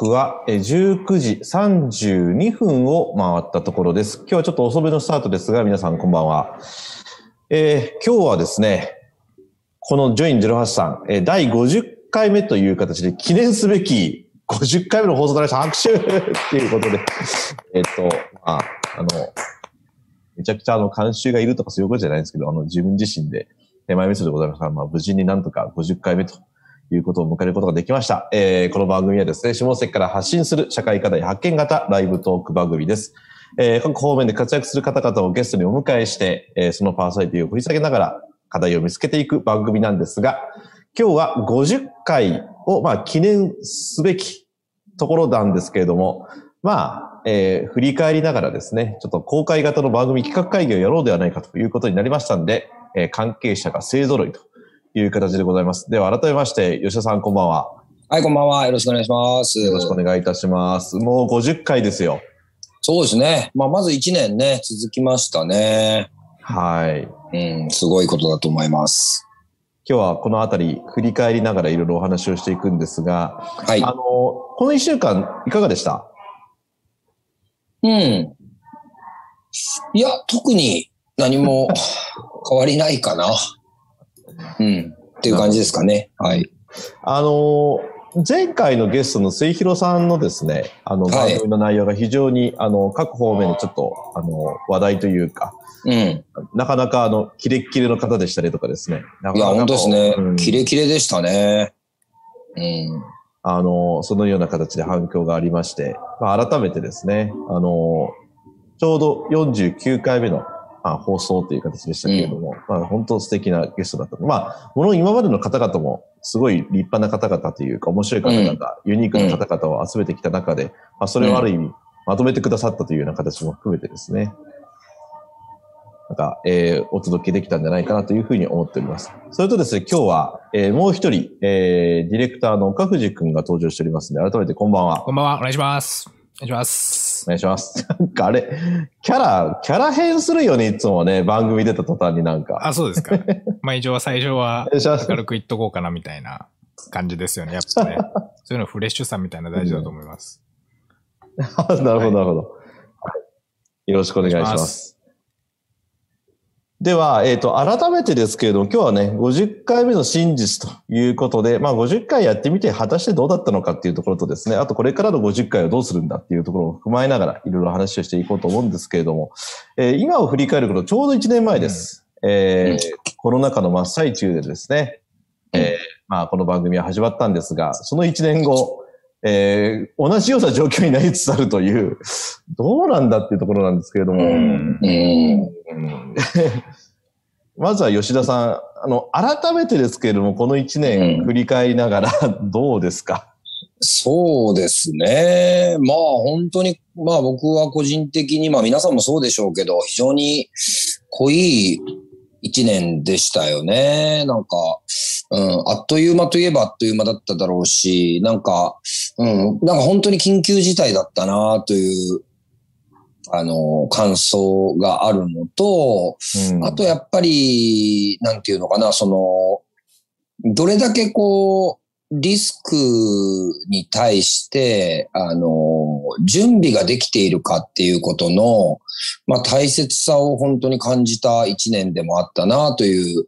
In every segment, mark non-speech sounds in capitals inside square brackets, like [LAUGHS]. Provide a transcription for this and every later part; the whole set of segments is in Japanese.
刻は19時32分を回ったところです。今日はちょっと遅めのスタートですが、皆さんこんばんは。えー、今日はですね、このジョイン08さん、え第50回目という形で記念すべき50回目の放送となりました。拍手 [LAUGHS] っていうことで、えっと、まあ、あの、めちゃくちゃあの、監修がいるとかそういうことじゃないんですけど、あの、自分自身で手前味噌でございますから、まあ、無事になんとか50回目ということを迎えることができました。えー、この番組はですね、下関から発信する社会課題発見型ライブトーク番組です。えー、各方面で活躍する方々をゲストにお迎えして、えー、そのパーソナリティを掘り下げながら課題を見つけていく番組なんですが、今日は50回を、まあ、記念すべきところなんですけれども、まあ、えー、振り返りながらですね、ちょっと公開型の番組企画会議をやろうではないかということになりましたんで、えー、関係者が勢揃いという形でございます。では改めまして、吉田さんこんばんは。はい、こんばんは。よろしくお願いします。よろしくお願いいたします。もう50回ですよ。そうですね。まあ、まず1年ね、続きましたね。はい。うん、すごいことだと思います。今日はこのあたり振り返りながらいろいろお話をしていくんですが、はい。あの、この1週間いかがでした？うん。いや、特に何も変わりないかな。うん。っていう感じですかね。はい。あの前回のゲストの末広さんのですね、あの、番組の内容が非常に、はい、あの、各方面でちょっと、あの、話題というか、うん。なかなか、あの、キレッキレの方でしたりとかですね。いや、本当ですね、うん。キレキレでしたね。うん。あの、そのような形で反響がありまして、まあ、改めてですね、あの、ちょうど49回目のまあ、放送という形でしたけれども、うん、まあ、本当素敵なゲストだった。まあ、もの今までの方々も、すごい立派な方々というか、面白い方々、うん、ユニークな方々を集めてきた中で、まあ、それをある意味、まとめてくださったというような形も含めてですね、なんか、えー、お届けできたんじゃないかなというふうに思っております。それとですね、今日は、えー、もう一人、えー、ディレクターの岡藤くんが登場しておりますので、改めてこんばんは。こんばんは、お願いします。お願いします。お願いします。[LAUGHS] なんかあれ、キャラ、キャラ変するよね、いつもね、番組出た途端になんか。あ、そうですか。[LAUGHS] まあ一応は最初は [LAUGHS] 明るく言っとこうかなみたいな感じですよね、やっぱね。そういうのフレッシュさみたいな大事だと思います。うん、なるほど、なるほど、はい。よろしくお願いします。では、えっ、ー、と、改めてですけれども、今日はね、50回目の真実ということで、まあ、50回やってみて、果たしてどうだったのかっていうところとですね、あとこれからの50回はどうするんだっていうところを踏まえながら、いろいろ話をしていこうと思うんですけれども、えー、今を振り返ること、ちょうど1年前です。うん、えー、コロナ禍の真っ最中でですね、えー、まあ、この番組は始まったんですが、その1年後、えー、同じような状況になりつつあるという、どうなんだっていうところなんですけれども、うん。まずは吉田さん、あの、改めてですけれども、この1年振り返りながら、どうですか、そうですね。まあ本当に、まあ僕は個人的に、まあ皆さんもそうでしょうけど、非常に濃い一年でしたよね。なんか、うん、あっという間といえばあっという間だっただろうし、なんか、うん、なんか本当に緊急事態だったなというあの、感想があるのと、うん、あとやっぱり、なんていうのかな、その、どれだけこう、リスクに対して、あの、準備ができているかっていうことの、まあ大切さを本当に感じた一年でもあったなという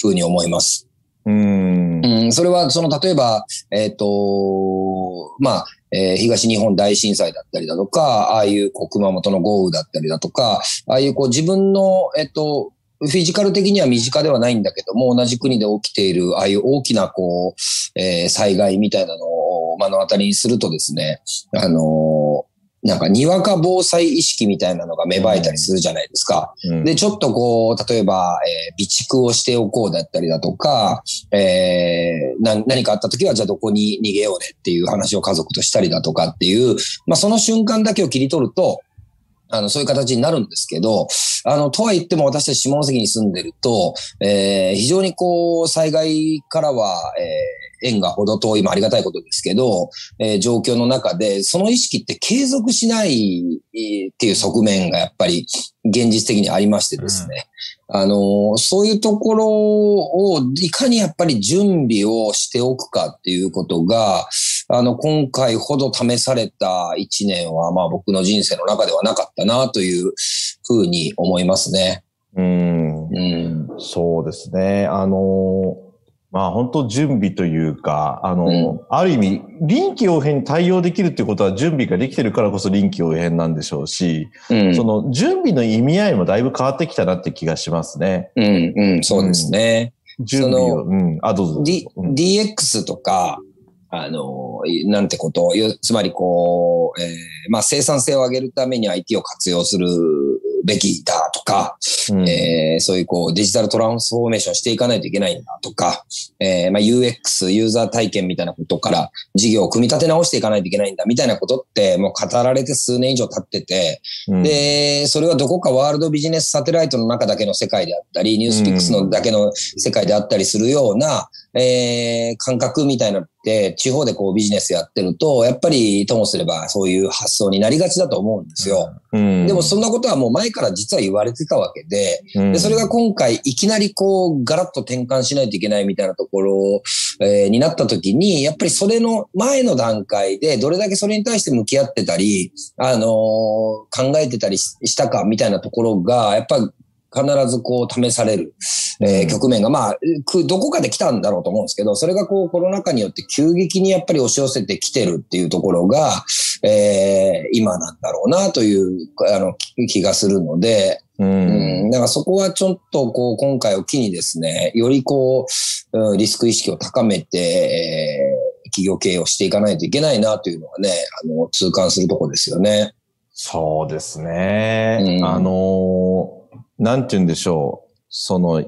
ふうに思います。うん、うん、それは、その、例えば、えっ、ー、と、まあ、えー、東日本大震災だったりだとか、ああいうこう熊本の豪雨だったりだとか、ああいうこう自分の、えっ、ー、と、フィジカル的には身近ではないんだけども、同じ国で起きている、ああいう大きな、こう、えー、災害みたいなのを目の当たりにするとですね、あのなんか、にわか防災意識みたいなのが芽生えたりするじゃないですか。うん、で、ちょっとこう、例えば、えー、備蓄をしておこうだったりだとか、えー、な、何かあった時は、じゃあどこに逃げようねっていう話を家族としたりだとかっていう、まあ、その瞬間だけを切り取ると、あの、そういう形になるんですけど、あの、とは言っても私たち下関に住んでると、えー、非常にこう、災害からは、えー縁がほど遠い、まあ、ありがたいことですけど、えー、状況の中で、その意識って継続しないっていう側面がやっぱり現実的にありましてですね。うん、あの、そういうところをいかにやっぱり準備をしておくかっていうことが、あの、今回ほど試された一年は、まあ僕の人生の中ではなかったなというふうに思いますね。うん。うん。そうですね。あのまあ本当準備というか、あの、うん、ある意味、臨機応変に対応できるっていうことは準備ができてるからこそ臨機応変なんでしょうし、うん、その準備の意味合いもだいぶ変わってきたなって気がしますね。うん、うん、そうですね。準備を、うん、あ、どうぞ。D、DX とか、あの、なんてこと、つまりこう、えー、まあ生産性を上げるために IT を活用するべきだとか、うん、えー、そういうこうデジタルトランスフォーメーションしていかないといけないんだとか、えー、まあ UX、ユーザー体験みたいなことから事業を組み立て直していかないといけないんだみたいなことってもう語られて数年以上経ってて、うん、で、それはどこかワールドビジネスサテライトの中だけの世界であったり、ニュースピックスのだけの世界であったりするような、えー、感覚みたいなって、地方でこうビジネスやってると、やっぱりともすればそういう発想になりがちだと思うんですよ。うん、でもそんなことはもう前から実は言われてたわけで、うん、でそれが今回いきなりこうガラッと転換しないといけないみたいなところ、えー、になった時に、やっぱりそれの前の段階でどれだけそれに対して向き合ってたり、あのー、考えてたりしたかみたいなところが、やっぱ必ずこう試される、えー、局面が、まあ、どこかで来たんだろうと思うんですけど、それがこうコロナ禍によって急激にやっぱり押し寄せてきてるっていうところが、えー、今なんだろうなという、あの、気がするので、うん、だからそこはちょっとこう今回を機にですね、よりこう、リスク意識を高めて、えー、企業経営をしていかないといけないなというのはね、あの、痛感するところですよね。そうですね。うん、あのなんて言うんでしょう。その、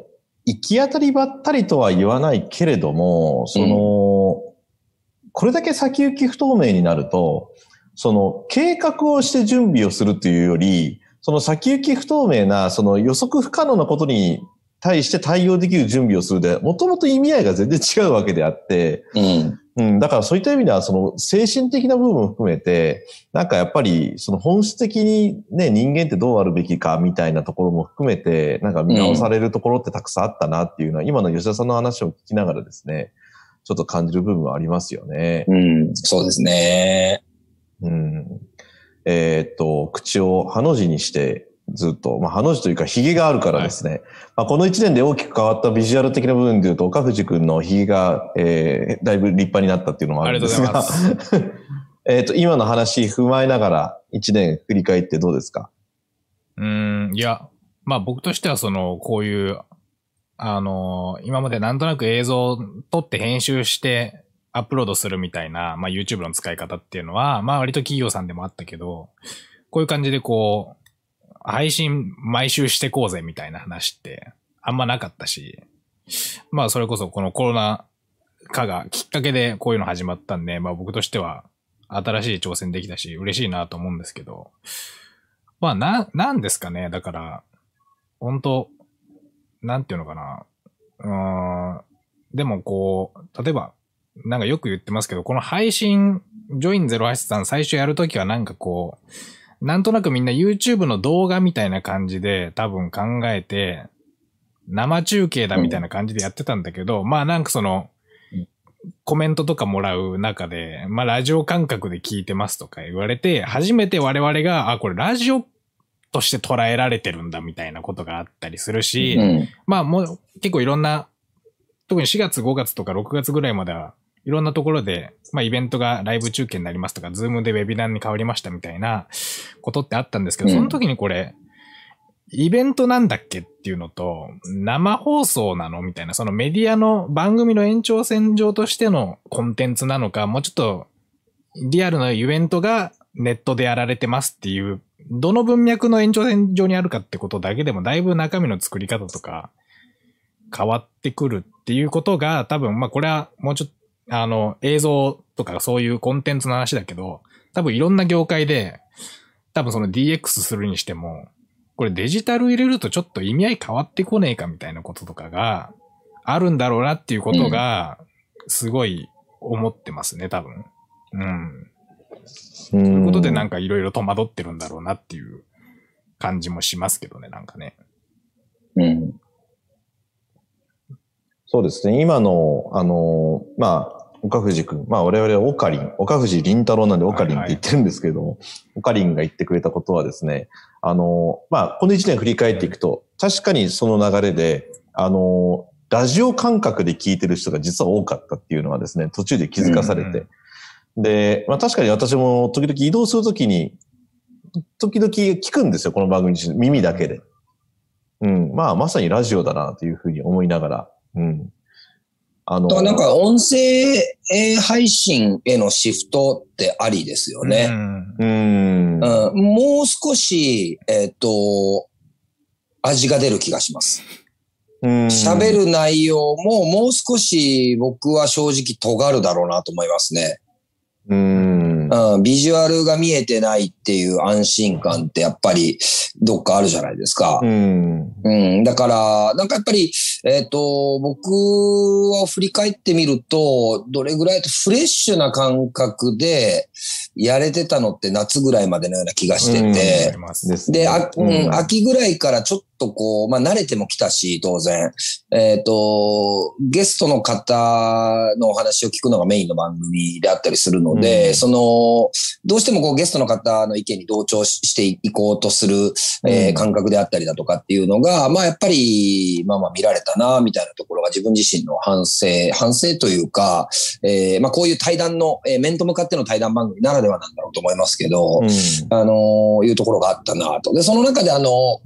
行き当たりばったりとは言わないけれども、その、うん、これだけ先行き不透明になると、その、計画をして準備をするというより、その先行き不透明な、その予測不可能なことに対して対応できる準備をするで、もともと意味合いが全然違うわけであって、うん、うん、だからそういった意味では、その精神的な部分を含めて、なんかやっぱり、その本質的にね、人間ってどうあるべきかみたいなところも含めて、なんか見直されるところってたくさんあったなっていうのは、うん、今の吉田さんの話を聞きながらですね、ちょっと感じる部分はありますよね。うん、そうですね。うん。えー、っと、口をハの字にして、ずっと、まあ、ハの字というか、髭があるからですね。はい、まあ、この一年で大きく変わったビジュアル的な部分でいうと、岡藤くんの髭が、えー、だいぶ立派になったっていうのもあるんですが。[LAUGHS] えっと、今の話踏まえながら、一年振り返ってどうですか？うん、いや、まあ僕としてはその、こういう、あの、今までなんとなく映像を撮って編集してアップロードするみたいな、まあ YouTube の使い方っていうのは、まあ割と企業さんでもあったけど、こういう感じでこう、配信毎週してこうぜみたいな話ってあんまなかったし、まあそれこそこのコロナ禍がきっかけでこういうの始まったんで、まあ僕としては新しい挑戦できたし嬉しいなと思うんですけど、まあな、なんですかね。だから、本当なんていうのかな。うん、でもこう、例えば、なんかよく言ってますけど、この配信、ジョイン08さん最初やるときはなんかこう、なんとなくみんな YouTube の動画みたいな感じで多分考えて、生中継だみたいな感じでやってたんだけど、うん、まあなんかその、コメントとかもらう中で、まあラジオ感覚で聞いてますとか言われて、初めて我々が、あ、これラジオとして捉えられてるんだみたいなことがあったりするし、うん、まあもう結構いろんな、特に4月5月とか6月ぐらいまではいろんなところで、まあイベントがライブ中継になりますとか、ズームでウェビナーに変わりましたみたいなことってあったんですけど、その時にこれ、イベントなんだっけっていうのと、生放送なのみたいな、そのメディアの番組の延長線上としてのコンテンツなのか、もうちょっとリアルなイベントがネットでやられてますっていう、どの文脈の延長線上にあるかってことだけでもだいぶ中身の作り方とか変わってくるっていうことが多分、まあこれはもうちょっとあの、映像とかそういうコンテンツの話だけど、多分いろんな業界で、多分その DX するにしても、これデジタル入れるとちょっと意味合い変わってこねえかみたいなこととかがあるんだろうなっていうことが、すごい思ってますね、多分。うん。そういうことでなんかいろいろ戸惑ってるんだろうなっていう感じもしますけどね、なんかね。うん。そうですね。今の、あの、まあ、岡藤くん、まあ我々はオカリン、岡藤凛太郎なんでオカリンって言ってるんですけれども、オカリンが言ってくれたことはですね、あの、まあこの一年振り返っていくと、確かにその流れで、あの、ラジオ感覚で聞いてる人が実は多かったっていうのはですね、途中で気づかされて。で、まあ確かに私も時々移動するときに、時々聞くんですよ、この番組に耳だけで。うん。まあまさにラジオだなというふうに思いながら。うん。あの、なんか音声配信へのシフトってありですよね。うんうん。うん、もう少し、えっ、と、味が出る気がします。うん喋る内容ももう少し僕は正直尖るだろうなと思いますね。うん。うん、ビジュアルが見えてないっていう安心感ってやっぱりどっかあるじゃないですか。うん。うん、だから、なんかやっぱり、えっ、と、僕は振り返ってみると、どれぐらいとフレッシュな感覚でやれてたのって夏ぐらいまでのような気がしてうんあてうん、秋ぐらいからちょっとこう、まあ慣れてもきたし、当然。えっ、と、ゲストの方のお話を聞くのがメインの番組であったりするので、うん。その、どうしてもこうゲストの方の意見に同調ししていこうとする、えーうん。感覚であったりだとかっていうのが、まあやっぱり、まあまあ見られたな、みたいなところが自分自身の反省、反省というか、えーまあこういう対談の、えー面と向かっての対談番組ならではなんだろうと思いますけど、うん。あのいうところがあったなと。で、その中であの、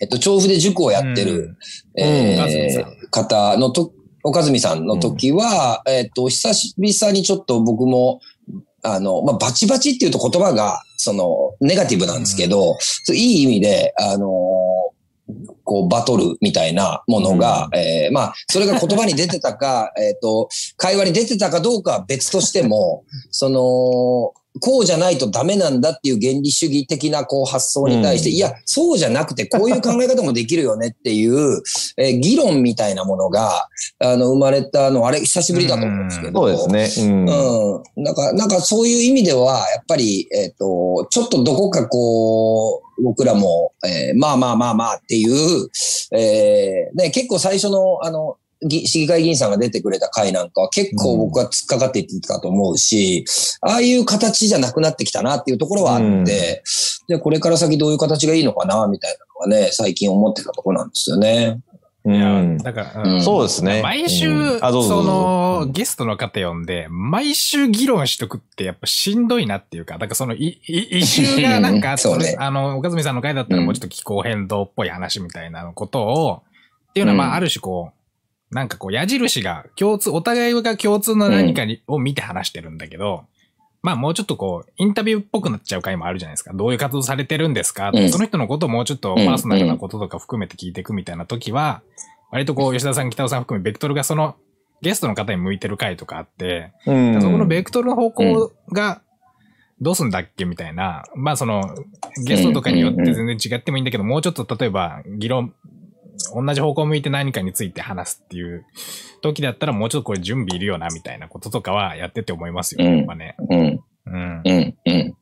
えっと、調布で塾をやってる、え岡住さー方のと、岡住さんの時は、えっと、久し々にちょっと僕も、あの、まあ、バチバチっていうと言葉が、その、ネガティブなんですけど、そういい意味で、あのこう、バトルみたいなものが、えーまあ、それが言葉に出てたか、[LAUGHS] えっと、会話に出てたかどうかは別としても、その、こうじゃないとダメなんだっていう原理主義的なこう発想に対して、うんいや、そうじゃなくてこういう考え方もできるよねっていう、[LAUGHS] えー議論みたいなものが、あの、生まれたの、あれ久しぶりだと思うんですけど。そうですね。うん。うん。なんか、なんかそういう意味では、やっぱり、えっ、と、ちょっとどこかこう、僕らも、えーまあまあまあまあっていう、えーね、結構最初の、あの、ぎ市議会議員さんが出てくれた回なんかは結構僕は突っかかっていってたと思うし、ああいう形じゃなくなってきたなっていうところはあって、うん。で、これから先どういう形がいいのかな、みたいなのはね、最近思ってたところなんですよね。ういやん。だから、うん。そうですね。毎週、うん。その、ゲストの方呼んで、毎週議論しとくってやっぱしんどいなっていうか、だからその、い、い、一週がなんか、[LAUGHS] そうね。れあの、岡住さんの回だったらもうちょっと気候変動っぽい話みたいなことを、っていうのは、まうん。あ、ある種こう、なんかこう、矢印が共通、お互いが共通の何かに、を見て話してるんだけど、まあもうちょっとこう、インタビューっぽくなっちゃう回もあるじゃないですか。どういう活動されてるんですか、うんその人のことをもうちょっとパーソナルなこととか含めて聞いていくみたいな時は、割とこう、吉田さん、北尾さん含め、ベクトルがその、ゲストの方に向いてる回とかあって、うん。そこのベクトルの方向が、どうすんだっけみたいな。まあその、ゲストとかによって全然違ってもいいんだけど、もうちょっと例えば、議論、同じ方向を向いて何かについて話すっていう時だったら、もうちょっとこれ準備いるよな、みたいなこととかはやってて思いますよ、うんやっぱね。うん。うん。うん。うん。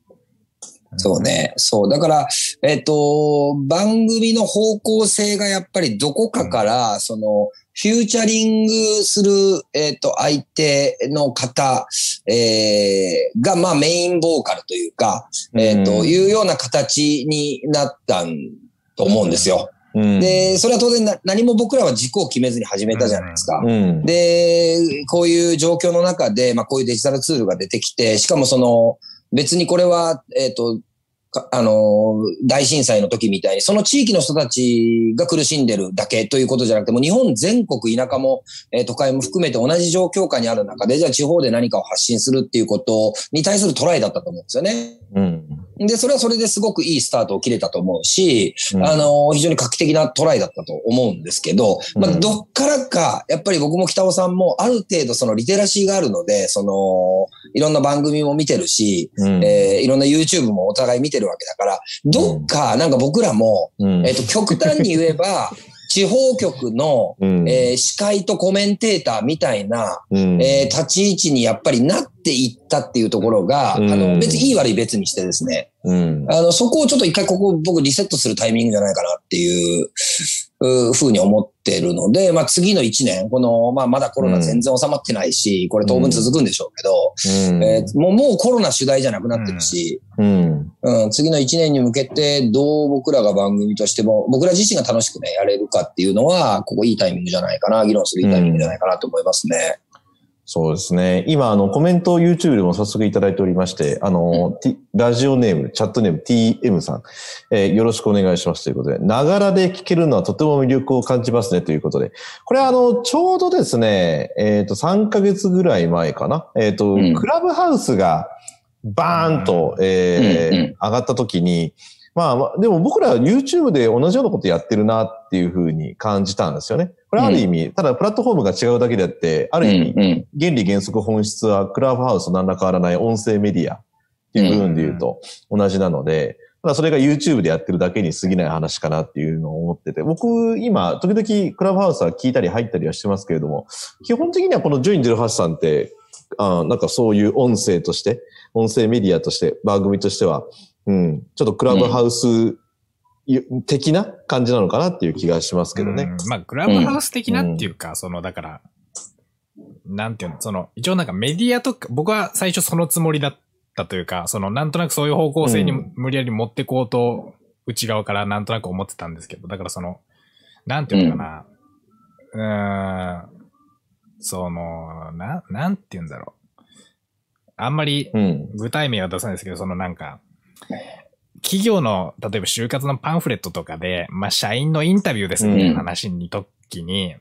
そうね。そう。だから、えっ、と、番組の方向性がやっぱりどこかから、その、フューチャリングする、えっ、と、相手の方、えーが、まあ、メインボーカルというか、えっ、と、うんいうような形になったんと思うんですよ。うん、で、それは当然な何も僕らは軸を決めずに始めたじゃないですか。うん、で、こういう状況の中で、まあこういうデジタルツールが出てきて、しかもその、別にこれは、えっ、と、かあの、大震災の時みたいに、その地域の人たちが苦しんでるだけということじゃなくて、もう日本全国田舎も、えー都会も含めて同じ状況下にある中で、じゃあ地方で何かを発信するっていうことに対するトライだったと思うんですよね。うん。で、それはそれですごくいいスタートを切れたと思うし、うん。あの、非常に画期的なトライだったと思うんですけど、まあ、うん。どっからか、やっぱり僕も北尾さんもある程度そのリテラシーがあるので、その、いろんな番組も見てるし、うん、えーいろんな YouTube もお互い見てるわけだから、どっか、なんか僕らも、うん、えっ、と、極端に言えば、[LAUGHS] 地方局の、うん、えー司会とコメンテーターみたいな、うん、えー立ち位置にやっぱりなっていったっていうところが、うん。あの、別にいい悪い別にしてですね、うん、あの、そこをちょっと一回ここ僕リセットするタイミングじゃないかなっていううふうに思ってるので、まあ次の1年、この、まあまだコロナ全然収まってないし、これ当分続くんでしょうけど、うん。えーもうもうコロナ主題じゃなくなってるし、うん。うん、次の1年に向けてどう僕らが番組としても、僕ら自身が楽しくね、やれるかっていうのは、ここいいタイミングじゃないかな、議論するいいタイミングじゃないかなと思いますね。そうですね。今、あの、コメントを YouTube でも早速いただいておりまして、あの、T- ラジオネーム、チャットネーム TM さん、えーよろしくお願いします。ということで、ながらで聞けるのはとても魅力を感じますね。ということで、これはあの、ちょうどですね、えっ、と、3ヶ月ぐらい前かな。えっ、と、うん。クラブハウスがバーンと、えーうんうん。上がった時に、まあまあ、でも僕らは YouTube で同じようなことやってるなっていうふうに感じたんですよね。これある意味、ただプラットフォームが違うだけであって、あうる意味、ん、うん、原理原則本質はクラブハウスと何ら変わらない音声メディアっていう部分で言うと同じなので、ただそれが YouTube でやってるだけに過ぎない話かなっていうのを思ってて、僕今時々クラブハウスは聞いたり入ったりはしてますけれども、基本的にはこのジョイン08さんって、あなんかそういう音声として、音声メディアとして、番組としては、うん、ちょっとクラブハウス的な感じなのかなっていう気がしますけどね。うんまあ、クラブハウス的なっていうか、その、だから、なんていうの、その、一応なんかメディアとか、僕は最初そのつもりだったというか、その、なんとなくそういう方向性にうん無理やり持ってこうと、内側からなんとなく思ってたんですけど、だからその、なんていうのかな、うーん、その、な、なんていうんだろう。あんまりうん。具体名は出さないですけど、そのなんか、企業の、例えば就活のパンフレットとかで、まあ、社員のインタビューですみたいな話に時に、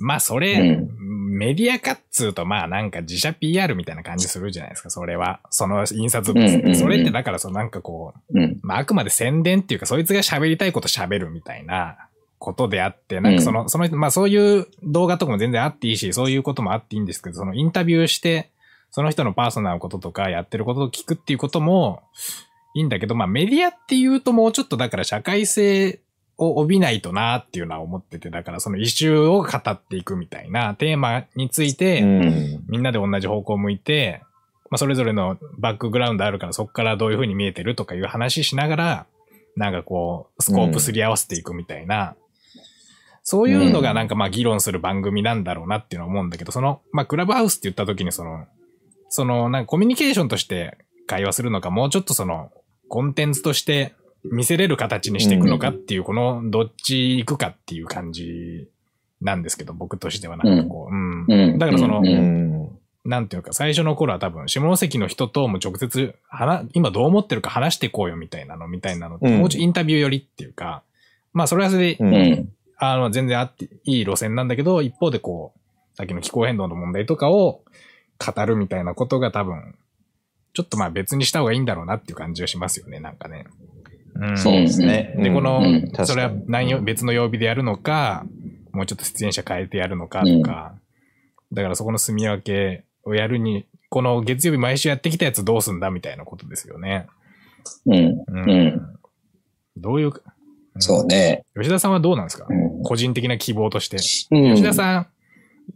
まあ、それ、うメディアかっつうと、まあ、なんか自社 PR みたいな感じするじゃないですか、それは。その印刷物って。それってだから、そのなんかこう、うん、まあ、あくまで宣伝っていうか、そいつが喋りたいこと喋るみたいなことであって、なんかその、その、まあそういう動画とかも全然あっていいし、そういうこともあっていいんですけど、そのインタビューして、その人のパーソナルなこととかやってることを聞くっていうこともいいんだけど、まあメディアっていうともうちょっとだから社会性を帯びないとなっていうのは思ってて、だからそのイシューを語っていくみたいなテーマについて、うん。みんなで同じ方向を向いて、まあ、それぞれのバックグラウンドあるからそこからどういう風に見えてるとかいう話しながら、なんかこう、スコープすり合わせていくみたいな、そういうのがなんかまあ議論する番組なんだろうなっていうのは思うんだけど、その、まあクラブハウスって言った時にその、そのなんかコミュニケーションとして会話するのか、もうちょっとその、コンテンツとして見せれる形にしていくのかっていう、このどっち行くかっていう感じなんですけど、僕としてはなんかこう、うん。うん。だからその。なんていうか、最初の頃は多分、下関の人とも直接、話、今どう思ってるか話していこうよみたいなの、みたいなのって、うんもうちょいインタビュー寄りっていうか、まあ、それはそれで。あの、全然あっていい路線なんだけど、一方でこう、さっきの気候変動の問題とかを語るみたいなことが多分、ちょっとまあ別にした方がいいんだろうなっていう感じはしますよね、なんかね。うん。そうですね。で、この、うん。それは何曜別の曜日でやるのか、もうちょっと出演者変えてやるのかとか、だからそこの住み分けをやるに、この月曜日毎週やってきたやつどうすんだみたいなことですよね。うん。うん。うん。どういう、そうね。吉田さんはどうなんですか、うん。個人的な希望として。うん。吉田さん、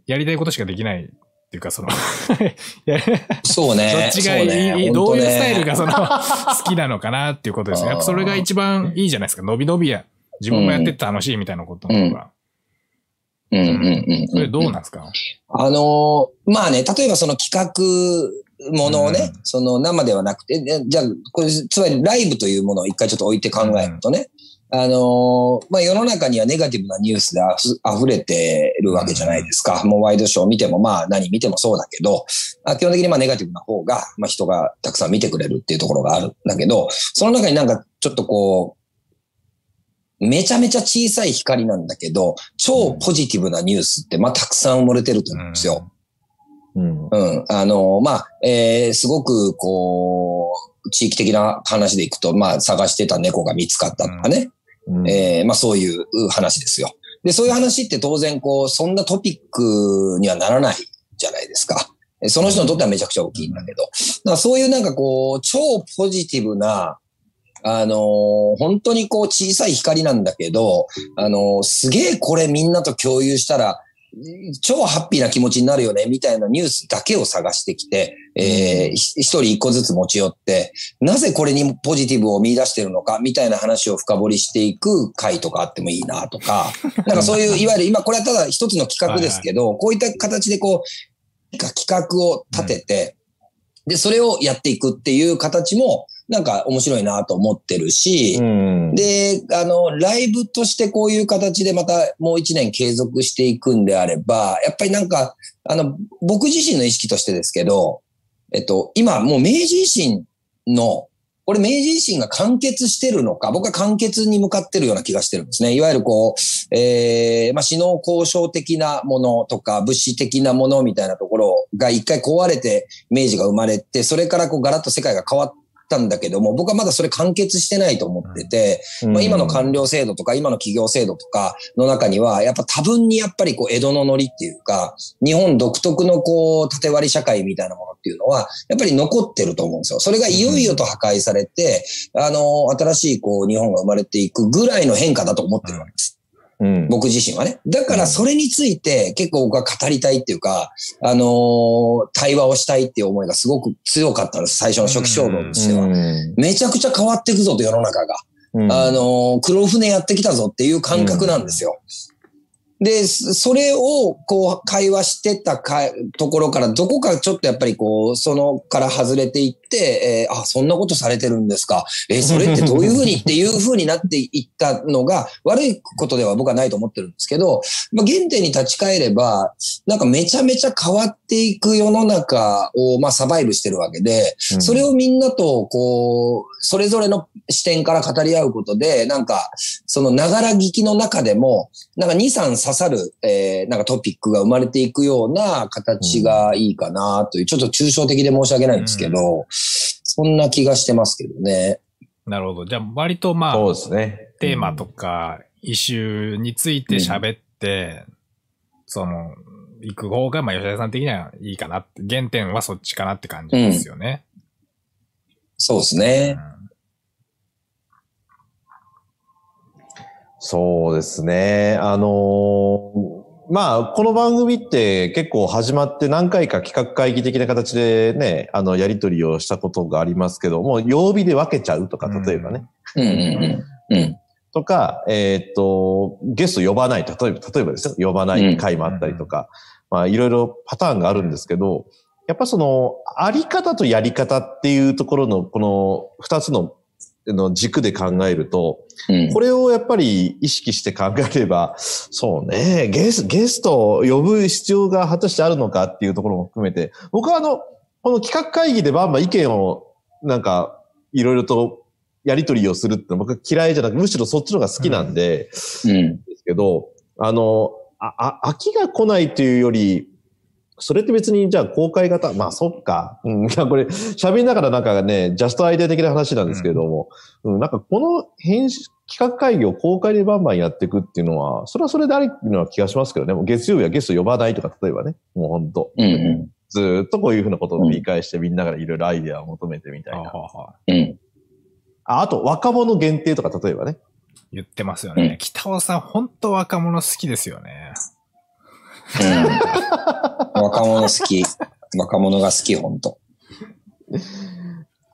やりたいことしかできないっていうか、その [LAUGHS] そうね。っちがいい、そうねどういうスタイルが本その [LAUGHS] 好きなのかなっていうことですね。やっぱそれが一番いいじゃないですか。伸び伸びや、自分もやってって楽しいみたいなことの方が。うんうんうんうん。それどうなんですか？あのーまあね、例えばその企画ものをね、うんその生ではなくて、でじゃあ、これ、つまりライブというものを一回ちょっと置いて考えるとね、あのーまあ世の中にはネガティブなニュースであふ溢れてるわけじゃないですか。もうワイドショー見てもまあ何見てもそうだけど、あ基本的にまあネガティブな方が、まあ人がたくさん見てくれるっていうところがあるんだけど、その中になんかちょっとこう、めちゃめちゃ小さい光なんだけど、超ポジティブなニュースってまあたくさん埋もれてると思うんですよ。うん。うん。あの、まあ、えーすごく、こう、地域的な話でいくと、まあ、探してた猫が見つかったとかね。うんえーまあ、そういう話ですよ。で、そういう話って当然、こう、そんなトピックにはならないじゃないですか。その人にとってはめちゃくちゃ大きいんだけど。だからそういうなんかこう、超ポジティブな、あのー本当にこう小さい光なんだけど、あのーすげえこれみんなと共有したら、超ハッピーな気持ちになるよね、みたいなニュースだけを探してきて、えーひ一人一個ずつ持ち寄って、なぜこれにポジティブを見出してるのか、みたいな話を深掘りしていく回とかあってもいいなとか、[LAUGHS] なんかそういう、いわゆる今これはただ一つの企画ですけど、こういった形でこう、企画を立てて、で、それをやっていくっていう形も、なんか面白いなと思ってるし、うん。で、あの、ライブとしてこういう形でまたもう一年継続していくんであれば、やっぱりなんか、あの、僕自身の意識としてですけど、えっと、今もう明治維新の、これ明治維新が完結してるのか、僕は完結に向かってるような気がしてるんですね。いわゆるこう、えー、まあ、死の交渉的なものとか、物資的なものみたいなところが一回壊れて明治が生まれて、それからこうガラッと世界が変わったんだけども、僕はまだそれ完結してないと思ってて、まあ、今の官僚制度とか、今の企業制度とかの中には、やっぱ多分にやっぱりこう、江戸のノリっていうか、日本独特のこう、縦割り社会みたいなものっていうのは、やっぱり残ってると思うんですよ。それがいよいよと破壊されて、あの、新しいこう、日本が生まれていくぐらいの変化だと思ってるわけです。うん。僕自身はね。だからそれについて結構僕は語りたいっていうか、あのー対話をしたいっていう思いがすごく強かったんです。最初の初期衝動としては。うんめちゃくちゃ変わっていくぞと世の中が。うんあの、黒船やってきたぞっていう感覚なんですよ。で、そそれをこう会話してたかところからどこかちょっとやっぱりこう、そのから外れていって、えーあ、そんなことされてるんですか。えーそれってどういうふうにっていうふうになっていったのが悪いことでは僕はないと思ってるんですけど、まあ、原点に立ち返れば、なんかめちゃめちゃ変わっていく世の中をまあサバイブしてるわけで、それをみんなと、こう、それぞれの視点から語り合うことで、なんか、そのながら聞きの中でも、なんか2、3刺さる、えー、なんかトピックが生まれていくような形がいいかなという、ちょっと抽象的で申し訳ないんですけど、そんな気がしてますけどね。なるほど。じゃあ、割とまあ、そうですね。テーマとか、イシューについて喋って、その、行く方が、まあ、吉田さん的にはいいかなって、原点はそっちかなって感じですよね。そうですね。そうですね。あのーまあ、この番組って結構始まって何回か企画会議的な形でね、あの、やりとりをしたことがありますけども、曜日で分けちゃうとか、例えばね。うんうんうん。うん。とか、えーっと、ゲスト呼ばない、例えば、例えばですよ、呼ばない回もあったりとか、まあ、いろいろパターンがあるんですけど、やっぱその、あり方とやり方っていうところの、この二つの、の軸で考えると、うんこれをやっぱり意識して考えれば、そうね、ゲスゲストを呼ぶ必要が果たしてあるのかっていうところも含めて、僕はあの、この企画会議でバンバン意見を、なんか、いろいろとやりとりをするって僕は嫌いじゃなく、むしろそっちの方が好きなんで、うん。ですけど、あの、あ、あ、飽きが来ないというより、それって別にじゃあ公開型、まあそっか。うん、[LAUGHS] いやこれ喋りながらなんかね、ジャストアイデア的な話なんですけれども、うん、なんかこの編集、企画会議を公開でバンバンやっていくっていうのは、それはそれでありの気がしますけどね。もう月曜日はゲスト呼ばないとか、例えばね。もう本当うんうずーっとこういうふうなことを繰り返してみんながいろいろアイデアを求めてみたいな。うん。ああと、若者限定とか、例えばね。言ってますよね。うん北尾さん、本当若者好きですよね。うん。若者好き。若者が好き、本当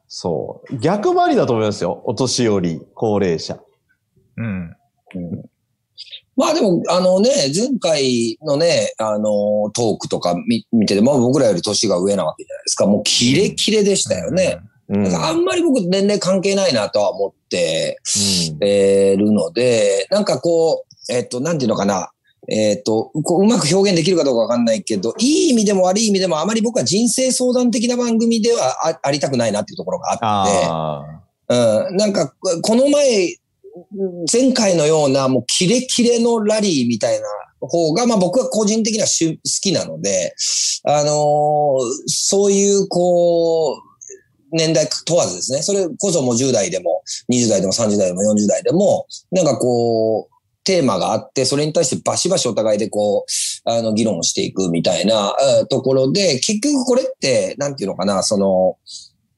そう。逆張りだと思いますよ。お年寄り、高齢者。うん。まあでも、あのね、前回のね、あの、トークとか見見てて、まあ僕らより年が上なわけじゃないですか。もうキレキレでしたよね。うん。だからあんまり僕年齢関係ないなとは思って、うんえーるので、なんかこう、えっ、と、なんていうのかな。えっ、と、こう、うまく表現できるかどうかわかんないけど、いい意味でも悪い意味でもあまり僕は人生相談的な番組ではあありたくないなっていうところがあって、あうん、なんか、この前、前回のような、もうキレキレのラリーみたいな方が、まあ僕は個人的にはしゅ好きなので、あのーそういう、こう、年代問わずですね。それこそもう10代でも、20代でも30代でも40代でも、なんかこう、テーマがあって、それに対してバシバシお互いでこう、あの、議論をしていくみたいなえーところで、結局これって、なんていうのかな、その、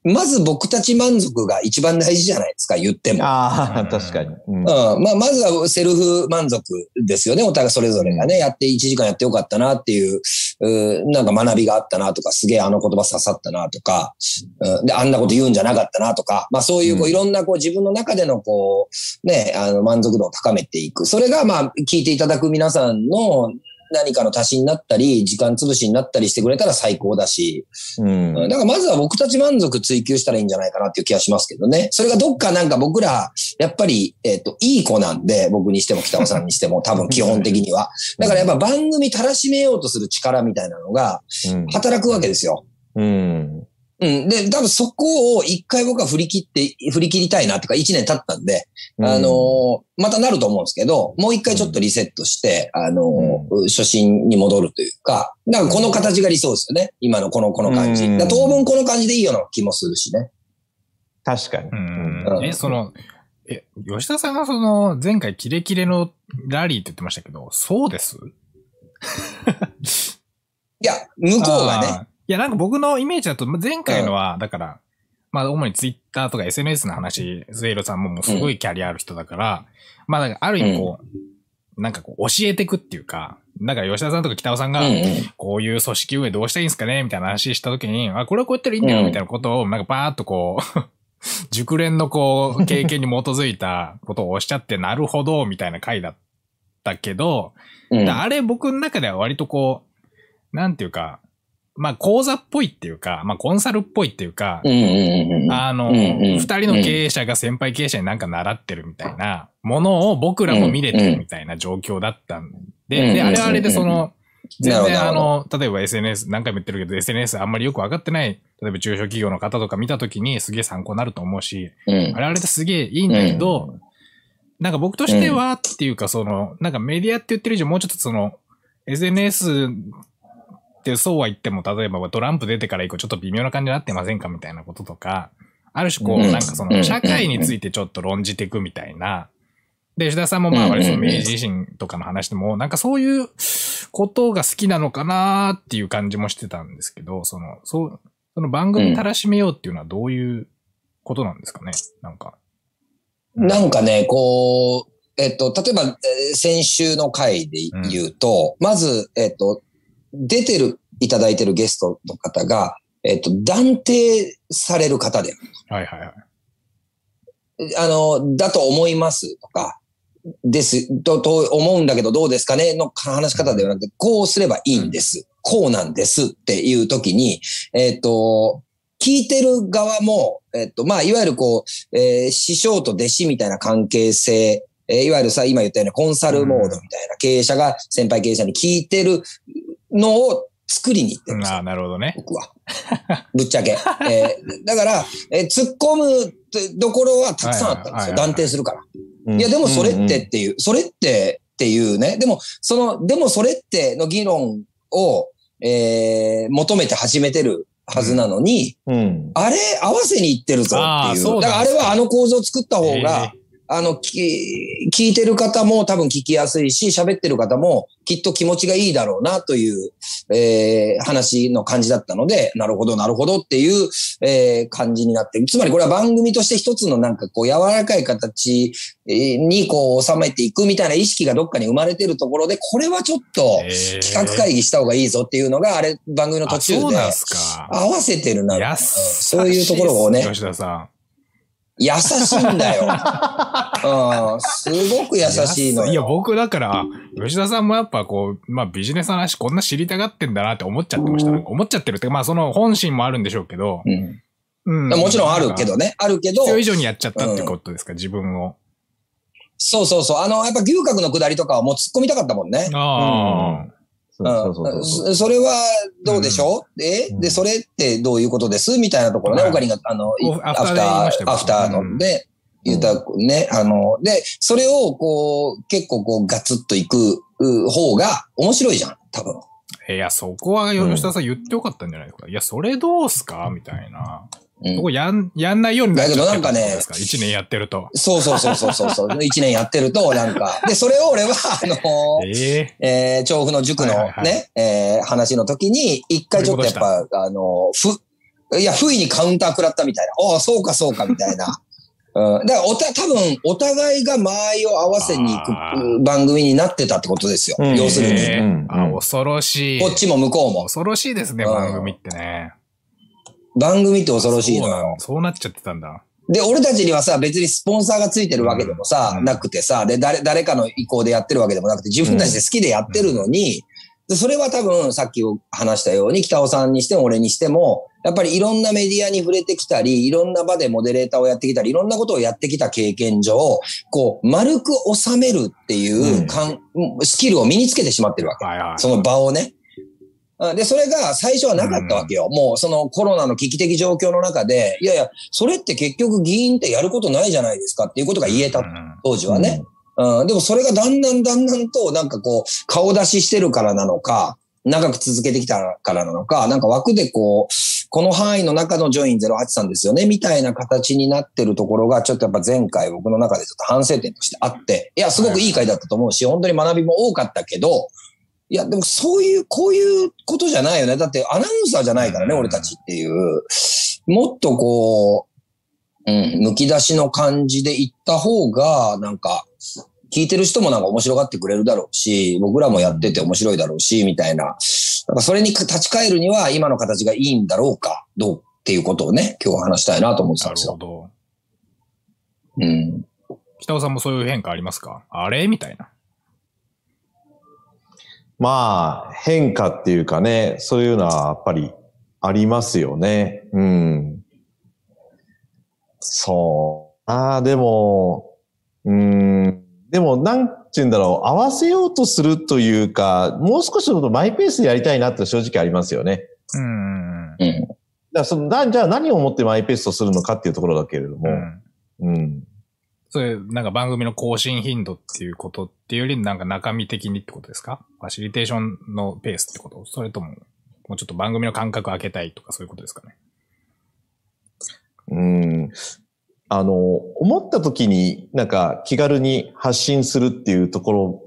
まず僕たち満足が一番大事じゃないですか、言っても。ああ、確かに。うんうん。まあ、まずはセルフ満足ですよね。お互いそれぞれがね、やって1時間やってよかったなっていううーなんか学びがあったなとか、すげえあの言葉刺さったなとか、うんで、あんなこと言うんじゃなかったなとか、まあそういうこううんいろんなこう自分の中でのこう、ね、あの満足度を高めていく。それがまあ聞いていただく皆さんの何かの足しになったり、時間潰しになったりしてくれたら最高だし、うん。だからまずは僕たち満足追求したらいいんじゃないかなっていう気がしますけどね。それがどっかなんか僕ら、やっぱり、えっ、と、いい子なんで、僕にしても北尾さんにしても、[LAUGHS] 多分基本的には。だからやっぱ番組たらしめようとする力みたいなのがうん働くわけですよ。うん。うん。で、多分そこを一回僕は振り切って、振り切りたいなっていうか、一年経ったんで、あのーまたなると思うんですけど、もう一回ちょっとリセットして、あのー初心に戻るというか、だからこの形が理想ですよね。今のこの、この感じ。うんだ当分この感じでいいような気もするしね。確かに。うんうんえ、その、え、吉田さんがその、前回キレキレのラリーって言ってましたけど、そうです？[LAUGHS] いや、向こうがね。や、なんか僕のイメージだと、ま前回のは、だから、まあ、主にツイッターとか SNS の話、スエイロさんももうすごいキャリアある人だから、まあ、ある意味こう、なんかこう、教えてくっていうか、なんか吉田さんとか北尾さんが、こういう組織運営どうしたらいいんですかねみたいな話した時に、あ、これはこうやったらいいんだよ、うん。みたいなことを、なんかバーっとこう、[LAUGHS] 熟練のこう、経験に基づいたことをおっしゃって、なるほど、みたいな回だったけど、うん。あれ僕の中では割とこう、なんていうか、まあ講座っぽいっていうか、まあコンサルっぽいっていうか、あの、二人の経営者が先輩経営者になんか習ってるみたいなものを僕らも見れてるみたいな状況だったんで、うん。で、あれはあれでその、全然あの、例えば SNS、何回も言ってるけど SNS あんまりよくわかってない、例えば中小企業の方とか見たときにすげえ参考になると思うし、うん。あれあれですげえいいんだけど、なんか僕としてはっていうかその、なんかメディアって言ってる以上もうちょっとその、SNS ってそうは言っても、例えばトランプ出てから以降ちょっと微妙な感じになってませんかみたいなこととか、ある種こう、うん。なんかそうん。の、社会についてちょっと論じていくみたいな。で、吉田さんもまあ、うん。割とその明治維新とかの話でも、なんかそういうことが好きなのかなっていう感じもしてたんですけど、その、そう、その番組たらしめようっていうのはどういうことなんですかね？なんか。なんかね、こう、えっと、例えば、えー先週の回で言うと、まず、えっと、出てる、いただいてるゲストの方が、えっと、断定される方ではいはいはい。あの、だと思いますとか、です、と、と思うんだけどどうですかね？の話し方ではなくて、こうすればいいんです。こうなんですっていう時に、えっ、と、聞いてる側も、えっ、と、まあ、いわゆるこう、えー師匠と弟子みたいな関係性、えーいわゆるさ、今言ったようなコンサルモードみたいな経営者が先輩経営者に聞いてるのを作りに行ってるんですよああ、なるほどね。僕は。[LAUGHS] ぶっちゃけ。えーだから、えー突っ込むところはたくさんあったんですよ。断定するから。うんいや、でもそれってっていう、それってっていうね。でも、その、でもそれっての議論を、えー求めて始めてるはずなのに、うん。あれ合わせにいってるぞっていう。だからあれはあの構造を作った方が、えあの、き聞いてる方も多分聞きやすいし、喋ってる方もきっと気持ちがいいだろうなという、えー話の感じだったので、なるほど、なるほどっていう、えー感じになって、つまりこれは番組として一つのなんかこう柔らかい形えーにこう収めていくみたいな意識がどっかに生まれてるところで、これはちょっとえ企画会議した方がいいぞっていうのが、あれ番組の途中で。合わせてるな。そういうところをね吉田さん。優しいんだよ。[LAUGHS] うん、すごく優しいのよ。いや、僕だから、吉田さんもやっぱこう、まあビジネスの話こんな知りたがってんだなって思っちゃってました。思っちゃってるって、まあその本心もあるんでしょうけど、うんうんもちろんあるけどね。あるけど必、要以上にやっちゃったってことですか、自分を。そうそうそう。あの、やっぱ牛角の下りとかはもう突っ込みたかったもんね。ああ。そうそうそれはどうでしょう、え？うん。で、それってどういうことです？みたいなところね。はい。オカリンが、あの、いアフターアフターので、言ったね、あの、で、それをこう、結構こう、ガツッといくう方が面白いじゃん、多分。いや、そこは吉田さん言ってよかったんじゃないですか？いや、それどうすか？みたいな。うんそこやん、やんないようになっちゃってるだけどなんかね一年やってると。そうそうそうそうそうそう。[LAUGHS] 一年やってると、なんか。で、それを俺は、あの、えええー、調布の塾のね、はいはいはいえー話の時に、一回ちょっとやっぱ、あの、ふ、いや、不意にカウンター食らったみたいな。ああ、そうかそうかみたいな。[LAUGHS] うん、だからおた、多分、お互いが間合いを合わせに行あく番組になってたってことですよ。うん要するに。あ、恐ろしい。こっちも向こうも。恐ろしいですね、うん番組ってね。番組って恐ろしいのそうなよ。そうなっちゃってたんだ。で、俺たちにはさ、別にスポンサーがついてるわけでもさ、うんなくてさ、で、誰、誰かの意向でやってるわけでもなくて、自分たちで好きでやってるのに、でそれは多分、さっき話したように、北尾さんにしても俺にしても、やっぱりいろんなメディアに触れてきたり、いろんな場でモデレーターをやってきたり、いろんなことをやってきた経験上、こう、丸く収めるっていうかん、スキルを身につけてしまってるわけ。はいはい。その場をね。あで、それが最初はなかったわけよ。もうそのコロナの危機的状況の中で、いやいや、それって結局議員ってやることないじゃないですかっていうことが言えた。うん。当時はね。うん、でもそれがだんだんだんだんと、なんかこう、顔出ししてるからなのか、長く続けてきたからなのか、なんか枠でこう、この範囲の中のジョイン083ですよね、みたいな形になってるところが、ちょっとやっぱ前回僕の中でちょっと反省点としてあって、いや、すごくいい回だったと思うし、本当に学びも多かったけど、いや、でもそういう、こういうことじゃないよね。だってアナウンサーじゃないからね、うん俺たちっていう。もっとこう、うん、剥き出しの感じで行った方が、なんか、聞いてる人もなんか面白がってくれるだろうし、僕らもやってて面白いだろうし、みたいな。なんかそれに立ち返るには今の形がいいんだろうか、どうっていうことをね、今日話したいなと思ってたんですよ。なるほど。うん。北尾さんもそういう変化ありますか？あれ？みたいな。まあ、変化っていうかね、そういうのはやっぱりありますよね。うん。そう。ああ、でも、うん。でも、なんて言うんだろう、合わせようとするというか、もう少しのことマイペースでやりたいなって正直ありますよね。うん。うん。そのなじゃあ何をもってマイペースとするのかっていうところだけれどうも、ん。うん。それ、なんか番組の更新頻度っていうことっていうより、なんか中身的にってことですか？ファシリテーションのペースってこと？それとも、もうちょっと番組の間隔空けたいとかそういうことですかね？うん。あの、思った時になんか気軽に発信するっていうところ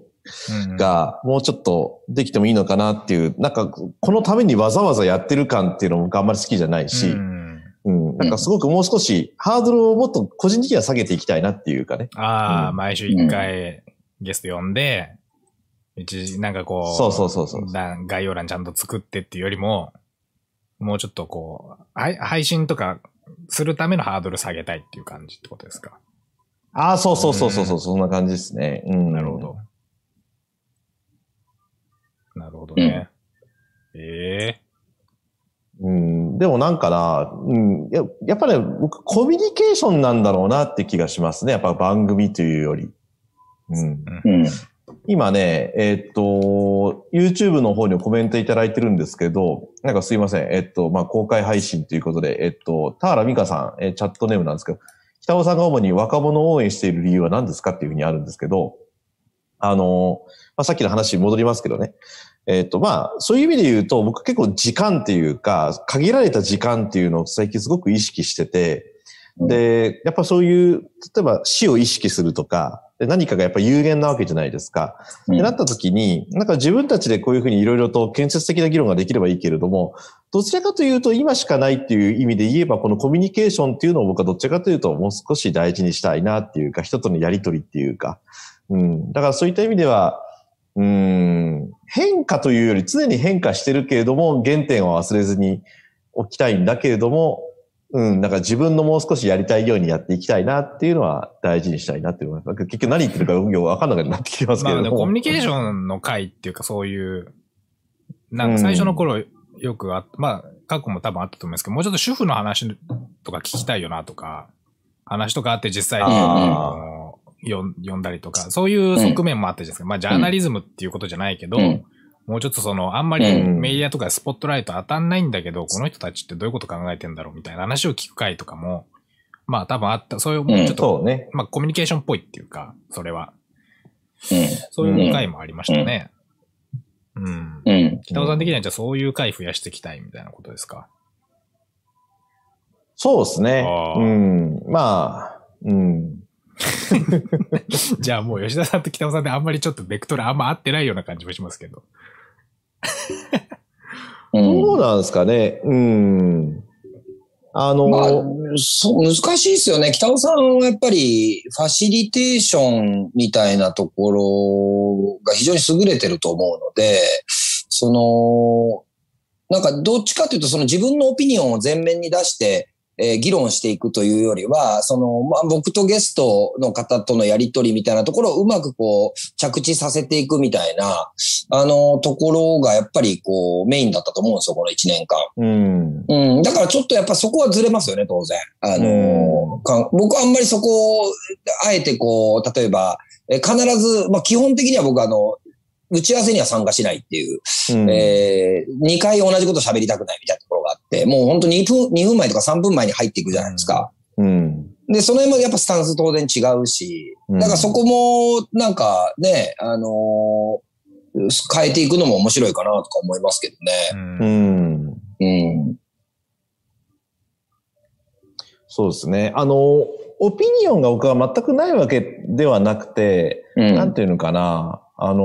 うん、がもうちょっとできてもいいのかなっていう、なんかこのためにわざわざやってる感っていうのも僕あんまり好きじゃないし、ううん、ん、なんかすごくもう少しハードルをもっと個人的には下げていきたいなっていうかね。ああ、うん毎週一回ゲスト呼んで、一時、なんかこう、そうそうそうそうな概要欄ちゃんと作ってっていうよりも、もうちょっとこう、はい配信とかするためのハードル下げたいっていう感じってことですか？ああ、そうそうそうそうそう、そんな感じですね。うん。なるほど。なるほどね。ええうん、でもなんかな、うん、ややっぱり、ね、僕、コミュニケーションなんだろうなって気がしますね。やっぱ番組というより。うん、うん。今ね、えーっと、YouTube の方にコメントいただいてるんですけど、なんかすいません。えっと、まあ、公開配信ということで、えっと、田原美香さん、えーチャットネームなんですけど、北尾さんが主に若者を応援している理由は何ですかっていうふうにあるんですけど、あの、まあ、さっきの話に戻りますけどね。えっと、まあ、そういう意味で言うと、僕結構時間っていうか、限られた時間っていうのを最近すごく意識してて、で、やっぱそういう、例えば死を意識するとか、で何かがやっぱ有限なわけじゃないですか。ってなった時に、なんか自分たちでこういうふうにいろいろと建設的な議論ができればいいけれども、どちらかというと今しかないっていう意味で言えば、このコミュニケーションっていうのを僕はどちらかというともう少し大事にしたいなっていうか、人とのやりとりっていうか、うん。だからそういった意味では、うん、変化というより常に変化してるけれども、原点を忘れずに置きたいんだけれども、うん、なんか自分のもう少しやりたいようにやっていきたいなっていうのは大事にしたいなっていうのは、なんか結局何言ってるかよくわかんなくなってきますけまあでれども。もコミュニケーションの回っていうかそういう、なんか最初の頃よくあっまあ過去も多分あったと思いますけど、もうちょっと主婦の話とか聞きたいよなとか、話とかあって実際にああの読ん読んだりとか、そういう側面もあったじゃないですか。まあジャーナリズムっていうことじゃないけど、うんもうちょっとその、あんまりうんメディアとかスポットライト当たんないんだけど、この人たちってどういうこと考えてんだろうみたいな話を聞く回とかも、まあ多分あった、そういう、もうちょっと、ね。まあコミュニケーションっぽいっていうか、それは。うん。そういう回もありましたね。うん。うん。北尾さん的にはじゃあそういう回増やしていきたいみたいなことですか？そうですねうん。まあ、うん。[LAUGHS] じゃあもう吉田さんと北尾さんであんまりちょっとベクトルあんま合ってないような感じもしますけど。うんどうなんですかね？うん。あの、まあ、そう、難しいですよね。北尾さんはやっぱり、ファシリテーションみたいなところが非常に優れてると思うので、その、なんかどっちかというと、その自分のオピニオンを前面に出して、えー議論していくというよりは、その、まあ、僕とゲストの方とのやりとりみたいなところをうまくこう、着地させていくみたいな、あの、ところがやっぱりこう、メインだったと思うんですよ、この1年間。うん。うん。だからちょっとやっぱそこはずれますよね、当然。あのーか僕はあんまりそこを、あえてこう、例えば、え必ず、まあ基本的には僕あの、打ち合わせには参加しないっていう、うんえー、2回同じこと喋りたくないみたいなところがあって、もう本当に2分、2分前とか3分前に入っていくじゃないですか。うん。で、その辺もやっぱスタンス当然違うし、うんだからそこも、なんかね、あのー変えていくのも面白いかなとか思いますけどうね。うんん。うん。そうですね。あの、オピニオンが僕は全くないわけではなくて、うん。なんていうのかな。あの、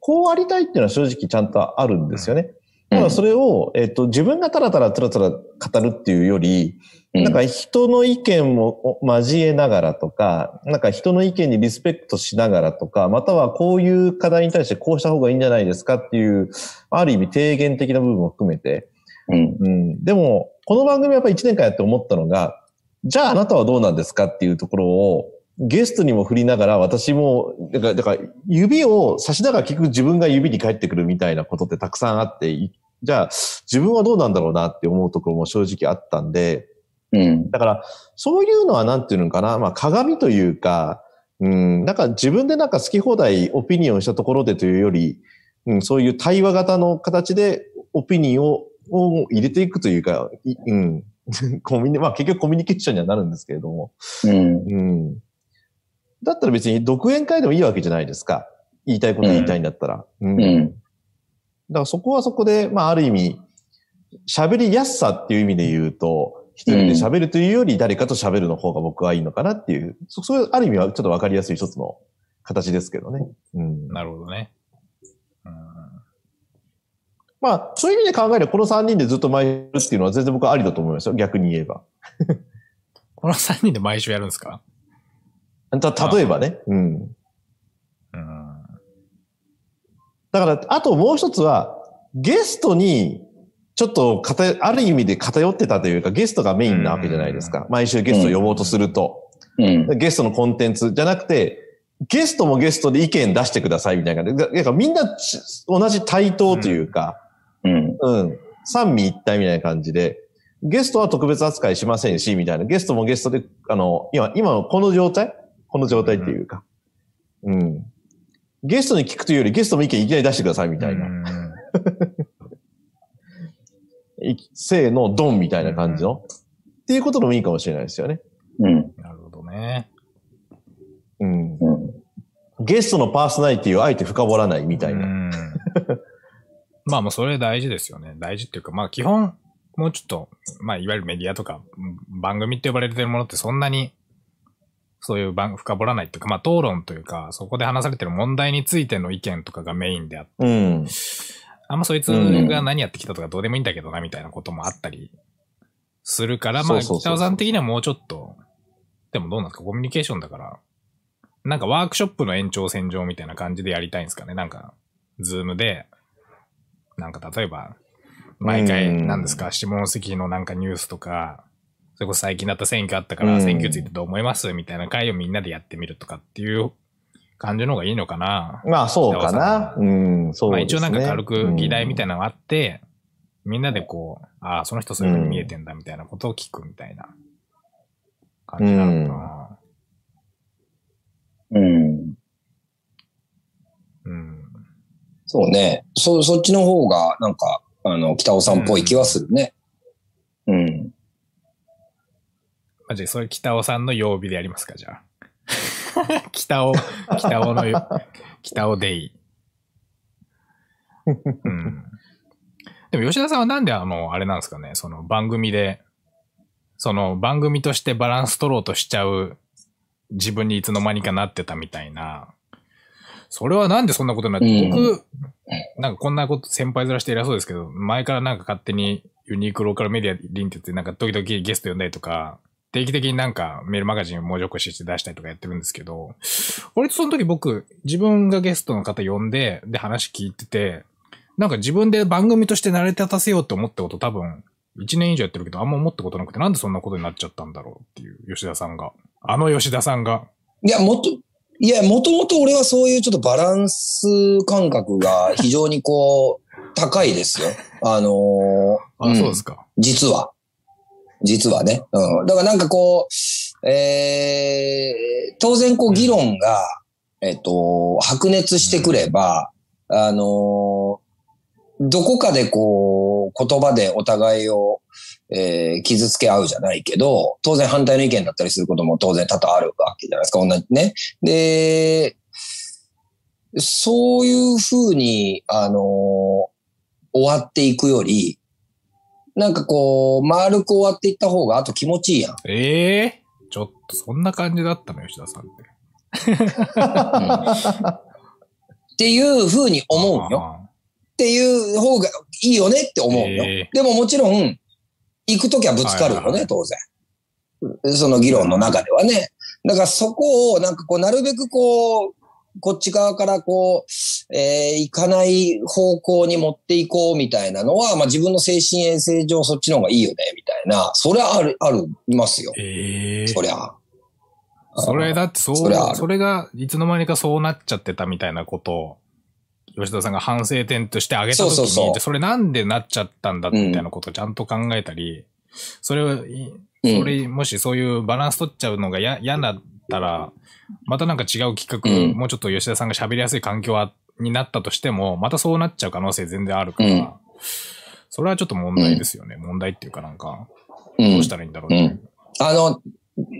こうありたいっていうのは正直ちゃんとあるんですよね。ただそれを、えっと、自分がたらたらたらたら語るっていうより、うんなんか人の意見も交えながらとか、なんか人の意見にリスペクトしながらとか、またはこういう課題に対してこうした方がいいんじゃないですかっていう、ある意味提言的な部分も含めて、うん。うん。でも、この番組はやっぱり1年間やって思ったのが、じゃああなたはどうなんですかっていうところを、ゲストにも振りながら、私も、だから、だから指を差しながら聞く自分が指に返ってくるみたいなことってたくさんあって、いじゃあ自分はどうなんだろうなって思うところも正直あったんで、うん。だから、そういうのはなんていうのかな、まあ鏡というか、うん、なんか自分でなんか好き放題オピニオンしたところでというより、うん、そういう対話型の形でオピニオンをを入れていくというか、いうん、[LAUGHS] コミュニ、まあ結局コミュニケーションにはなるんですけれども、うん。うん。だったら別に独演会でもいいわけじゃないですか。言いたいこと言いたいんだったら。うん。うん。だからそこはそこで、まあある意味、喋りやすさっていう意味で言うと、一人で喋るというより誰かと喋るの方が僕はいいのかなっていう、そそういうある意味はちょっとわかりやすい一つの形ですけどね。うん。なるほどね。うんまあ、そういう意味で考えればこの3人でずっと毎週っていうのは全然僕はありだと思いますよ。逆に言えば。[LAUGHS] この3人で毎週やるんですか？た、例えばね。うん。うん。だから、あともう一つは、ゲストに、ちょっと偏、ある意味で偏ってたというか、ゲストがメインなわけじゃないですか。毎週ゲストを呼ぼうとすると。うん。ゲストのコンテンツじゃなくて、ゲストもゲストで意見出してくださいみたいな。だからみんなち同じ対等というか、うん。うん、三味一体みたいな感じで、ゲストは特別扱いしませんし、みたいな。ゲストもゲストで、あの、今、今のこの状態この状態っていうか。うん。ゲストに聞くというより、ゲストも意見いきなり出してくださいみたいな。うんいせーの、ドンみたいな感じの。っていうことでもいいかもしれないですよね。うん。なるほどね。うん。うん。ゲストのパーソナリティをあえて深掘らないみたいな。うん [LAUGHS] まあまあ、それ大事ですよね。大事っていうか、まあ基本、もうちょっと、まあいわゆるメディアとか、うん番組って呼ばれてるものってそんなに、そういう番、深掘らないっていうか、まあ討論というか、そこで話されてる問題についての意見とかがメインであって、うん。あんまそいつが何やってきたとかどうでもいいんだけどな、みたいなこともあったりするから、まあ、北尾さん的にはもうちょっと、でもどうなんですか？コミュニケーションだから、なんかワークショップの延長線上みたいな感じでやりたいんですかね？なんか、ズームで、なんか例えば、毎回、うん。なんですか？下関のなんかニュースとか、それこそ最近だった選挙あったから、うん選挙についてどう思います？みたいな会をみんなでやってみるとかっていう感じの方がいいのかなまあ、そうかな。うん、そうまあ。一応なんか軽く議題みたいな。なのがあって、みんなでこう、ああ、その人そういう風に見えてんだみたいなことを聞くみたいな感じなのかうん。な。うん。そうね。そ、そっちの方が、なんか、あの、北尾さんっぽい気はするね。うん。まあ、じゃあ、それ北尾さんの曜日でやりますか、じゃあ。[LAUGHS] 北尾、北尾のよ、北尾デイ。うん。でも吉田さんはなんであの、あれなんですかね、その番組で、その番組としてバランス取ろうとしちゃう自分にいつの間にかなってたみたいな。それはなんでそんなことになって、うん僕、なんかこんなこと先輩ずらして偉そうですけど、前からなんか勝手にユニークローカルメディアリンって言って、なんか時々ゲスト呼んだりとか、定期的になんかメールマガジンを文字起こしして出したりとかやってるんですけど、割とその時僕、自分がゲストの方呼んで、で話聞いてて、なんか自分で番組として慣れ立たせようと思ったこと多分、1年以上やってるけど、あんま思ったことなくて、なんでそんなことになっちゃったんだろうっていう、吉田さんが。あの吉田さんが。いや、もっと、いや、もともと俺はそういうちょっとバランス感覚が非常にこう、高いですよ。あのー [LAUGHS] あ、うんそうですか。実は。実はね。うん。だからなんかこう、えー、当然こう議論が、えっと、白熱してくれば、あのーどこかでこう、言葉でお互いを、えー傷つけ合うじゃないけど、当然反対の意見だったりすることも当然多々あるわけじゃないですか、同じね。で、そういうふうに、あのー終わっていくより、なんかこう、丸く終わっていった方があと気持ちいいやん。ええちょっとそんな感じだったの、吉田さんって。っていうふうに思うよ。あっていう方がいいよねって思うよ。えでももちろん、行くときはぶつかるよね、当然。その議論の中ではね。だからそこを、なんかこう、なるべくこう、こっち側からこう、えー行かない方向に持っていこうみたいなのは、まあ自分の精神衛生上そっちの方がいいよね、みたいな。それはある、ある、いますよ。ええそりゃ。それだってそう、それそれがいつの間にかそうなっちゃってたみたいなことを、吉田さんが反省点として挙げたときに、それなんでなっちゃったんだみたいなことをちゃんと考えたり、それをそれ、もしそういうバランス取っちゃうのがや嫌だったら、またなんか違う企画、うんもうちょっと吉田さんが喋りやすい環境はになったとしても、またそうなっちゃう可能性全然あるから、うんそれはちょっと問題ですよね。問題っていうかなんか、うんどうしたらいいんだろうっていう。あの、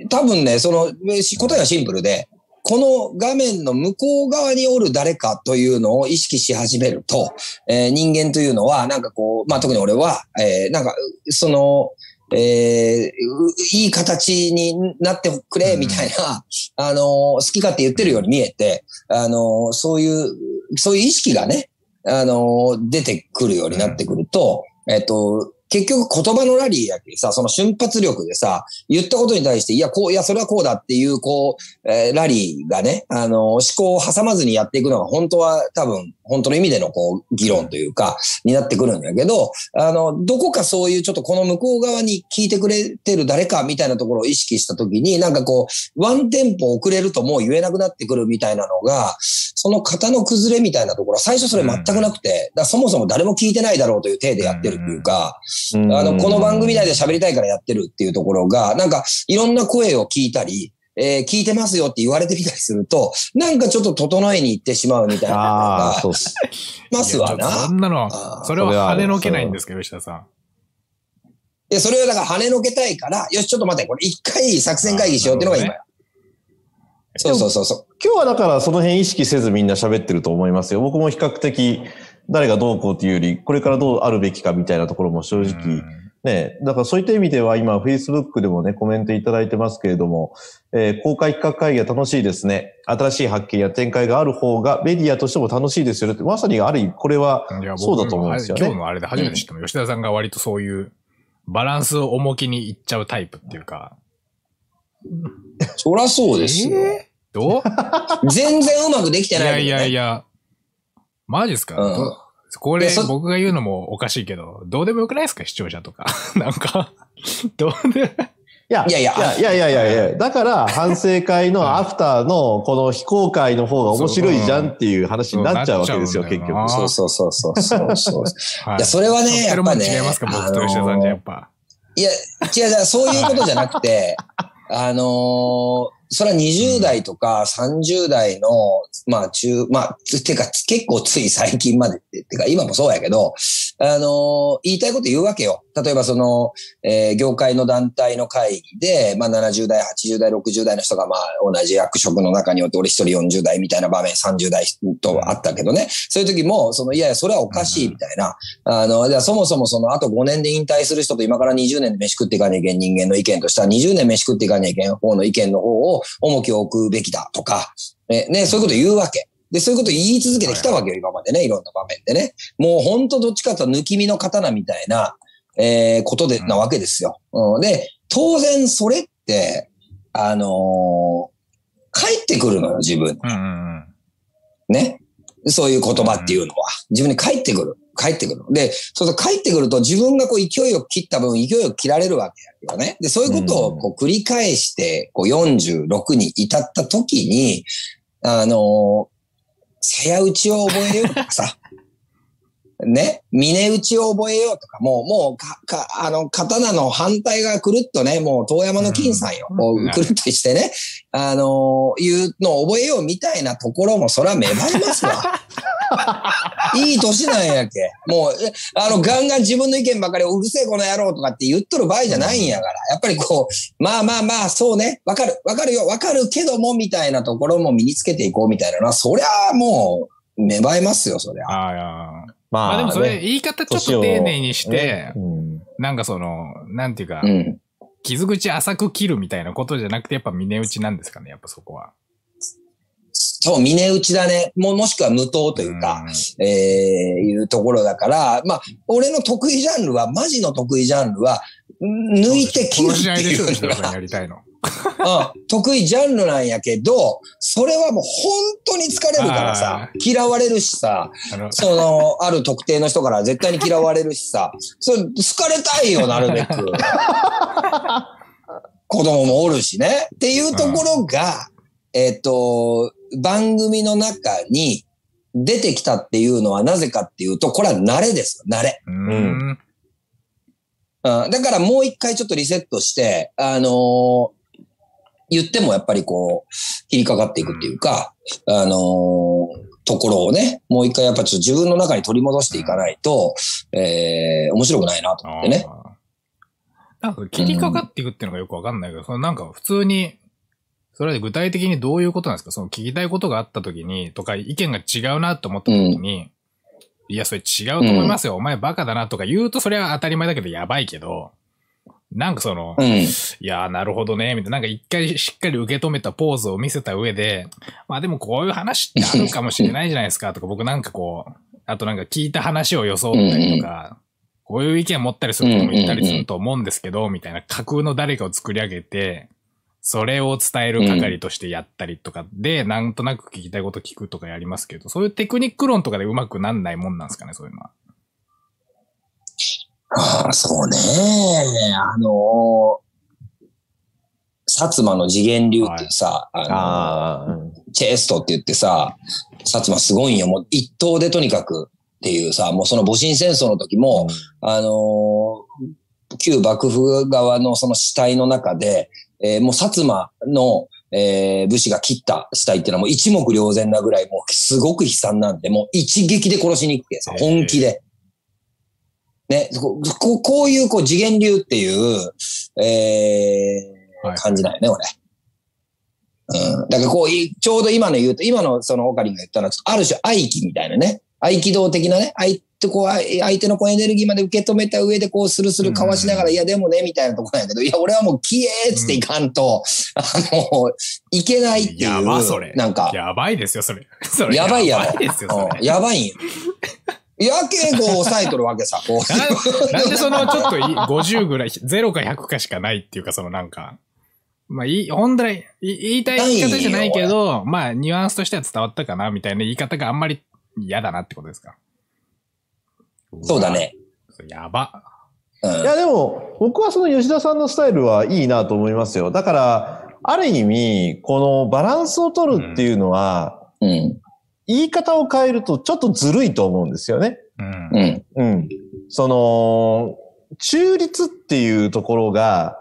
多分ね、その、し答えはシンプルで、この画面の向こう側におる誰かというのを意識し始めると、えー人間というのは、なんかこう、まあ、特に俺は、えーなんか、その、えーういい形になってくれ、みたいな、あのー好き勝手言ってるように見えて、あのーそういう、そういう意識がね、あのー出てくるようになってくると、えっと、結局言葉のラリーやけさ、その瞬発力でさ、言ったことに対して、いや、こう、いや、それはこうだっていう、こう、えーラリーがね、あの、思考を挟まずにやっていくのが、本当は多分、本当の意味での、こう、議論というか、になってくるんだけど、あの、どこかそういう、ちょっとこの向こう側に聞いてくれてる誰かみたいなところを意識したときに、なんかこう、ワンテンポ遅れるともう言えなくなってくるみたいなのが、その型の崩れみたいなところ最初それ全くなくて、だそもそも誰も聞いてないだろうという体でやってるっていうか、あの、この番組内で喋りたいからやってるっていうところが、なんか、いろんな声を聞いたり、えー聞いてますよって言われてみたりすると、なんかちょっと整えに行ってしまうみたいなのああ、がそうっす。ますわいやちょっとそな。んなのそれは跳ねのけないんですけど、吉田さん。で、それをだから跳ねのけたいから、よし、ちょっと待って、これ一回作戦会議しようっていうのが今や。そうそうそうそう。今日はだからその辺意識せずみんな喋ってると思いますよ。僕も比較的誰がどうこうっていうより、これからどうあるべきかみたいなところも正直、うんね、だからそういった意味では今 Facebook でもね、コメントいただいてますけれども、えー公開企画会議は楽しいですね。新しい発見や展開がある方がメディアとしても楽しいですよねって。まさにある意味これはいやそうだと思うんですよね今日のあれで初めて知ったの、吉田さんが割とそういうバランスを重きにいっちゃうタイプっていうか。そりゃそうですよ。えー？どう？[LAUGHS] 全然うまくできていやいないよね。やいや。マジですか、うん。どこれ僕が言うのもおかしいけど、どうでもよくないですか？視聴者とか。[LAUGHS] なんか、[LAUGHS] どうで、いや、いやいや。いやいやいやいやだから、反省会の [LAUGHS] アフターのこの非公開の方が面白いじゃんっていう話になっちゃうわけですよ、結局。そうそうそうそうそうそう。はい。やそれはねやっぱね違いますか？僕と吉田さんじゃやっぱ。いや、違う違う、そういうことじゃなくて、あのーそれは20代とか30代の、まあ中、まあ、つてか、結構つい最近までって、てか今もそうやけど、あのー言いたいこと言うわけよ。例えばその、えー業界の団体の会議で、まあ70代、80代、60代の人がまあ同じ役職の中におって、俺一人40代みたいな場面30代とあったけどね。そういう時も、その、いやいや、それはおかしいみたいな。あの、じゃあそもそもその、あと5年で引退する人と今から20年で飯食っていかなきゃいけん人間の意見としたら、20年飯食っていかなきゃいけん方の意見の方を重きを置くべきだとか、ね、ね、そういうこと言うわけ。で、そういうこと言い続けてきたわけよ、今までね、いろんな場面でね。もう本当どっちかと抜き身の刀みたいな、えーことで、うんなわけですよ。うん、で、当然それって、あのー返ってくるのよ、自分。ね。そういう言葉っていうのは。自分に返ってくる。返ってくる。で、そうすると帰ってくると自分がこう勢いよく切った分、勢いよく切られるわけよね。で、そういうことをこう繰り返して、こう46に至った時に、あのー、鞘打ちを覚えようとかさ、[LAUGHS] ね、峰打ちを覚えようとか、もう、もう、か、か、あの、刀の反対がくるっとね、もう、遠山の金さんよ。うん。こう、くるっとしてね、あのーいうのを覚えようみたいなところも、それは芽生えますわ。[LAUGHS] いい年なんやけ。もう、えあの、ガンガン自分の意見ばかり、うるせえこの野郎とかって言っとる場合じゃないんやから。やっぱりこう、まあまあまあ、そうね、わかる、わかるよ、わかるけども、みたいなところも身につけていこうみたいなのは、そりゃもう、芽生えますよ、そりゃ。ああ、いや。ままあでもそれね言い方ちょっと丁寧にしてね、うんなんかその、なんていうかう、ん。傷口浅く切るみたいなことじゃなくて、やっぱ峰打ちなんですかね、やっぱそこは。そう、峰打ちだね。も、もしくは無刀というか、ええいうところだから、まあ、俺の得意ジャンルは、マジの得意ジャンルは、ん抜いて切るっていうの石田さんやが、りたいの。[LAUGHS] うん、得意ジャンルなんやけど、それはもう本当に疲れるからさあ、嫌われるしさ、その、ある特定の人から絶対に嫌われるしさ、それ、好かれたいよ、なるべく。[LAUGHS] 子供もおるしね。っていうところが、えっ、と、番組の中に出てきたっていうのはなぜかっていうと、これは慣れですよ、慣れ。うーん。うん、だからもう一回ちょっとリセットして、あのー言ってもやっぱりこう、切りかかっていくっていうか、あのーところをね、もう一回やっぱちょっと自分の中に取り戻していかないと、えー、面白くないなと思ってね。あーなんか切りかかっていくっていうのがよくわかんないけど、そのなんか普通に、それで具体的にどういうことなんですか？その聞きたいことがあった時に、とか意見が違うなと思った時に、いや、それ違うと思いますよ。お前バカだなとか言うとそれは当たり前だけどやばいけど、なんかその、うん。いやー、なるほどね、みたいな。なんか一回しっかり受け止めたポーズを見せた上で、まあでもこういう話ってあるかもしれないじゃないですか、とか、僕なんかこう、あとなんか聞いた話を装ったりとか、こういう意見持ったりすることも言ったりすると思うんですけど、みたいな架空の誰かを作り上げて、それを伝える係としてやったりとかで、なんとなく聞きたいこと聞くとかやりますけど、そういうテクニック論とかでうまくなんないもんなんですかね、そういうのは。ああ、そうね。あのー薩摩の次元流っていうさ、あのーあチェストって言ってさ、薩摩すごいんよ。もう一刀でとにかくっていうさ、もうその戊辰戦争の時も、あのー旧幕府側のその死体の中で、えーもう薩摩の、えー武士が切った死体っていうのはもう一目瞭然なぐらいもうすごく悲惨なんで、もう一撃で殺しに行くけさ、本気で。ね、ここうこういうこう次元流っていう、えーはい感じなんよね、俺。うん。だからこうい、ちょうど今の言うと、今のそのオカリンが言ったのは、ある種愛機みたいなね。合気道的なね、相手こう、あ相手のこうエネルギーまで受け止めた上でこう、スルスルかわしながら、うんいや、でもね、みたいなとこなんやけど、いや、俺はもう、消えーっつっていかんと、あの、いけないっていう。やば、それ。なんか、やばいですよ、それ。[LAUGHS] それやばいやばいですよ、それうん。やばいんよ。やけこう抑えとるわけさ、こう。ななんでそのちょっとい50ぐらい、0か100かしかないっていうか、そのなんか、まあ、いい、本来、い言いたい言い方じゃないけど、まあ、ニュアンスとしては伝わったかな、みたいな言い方があんまり嫌だなってことですか？そうだね。やば。うんいや、でも、僕はその吉田さんのスタイルはいいなと思いますよ。だから、ある意味、このバランスを取るっていうのは、うん。言い方を変えるとちょっとずるいと思うんですよね。うん。うん。うん。その、中立っていうところが、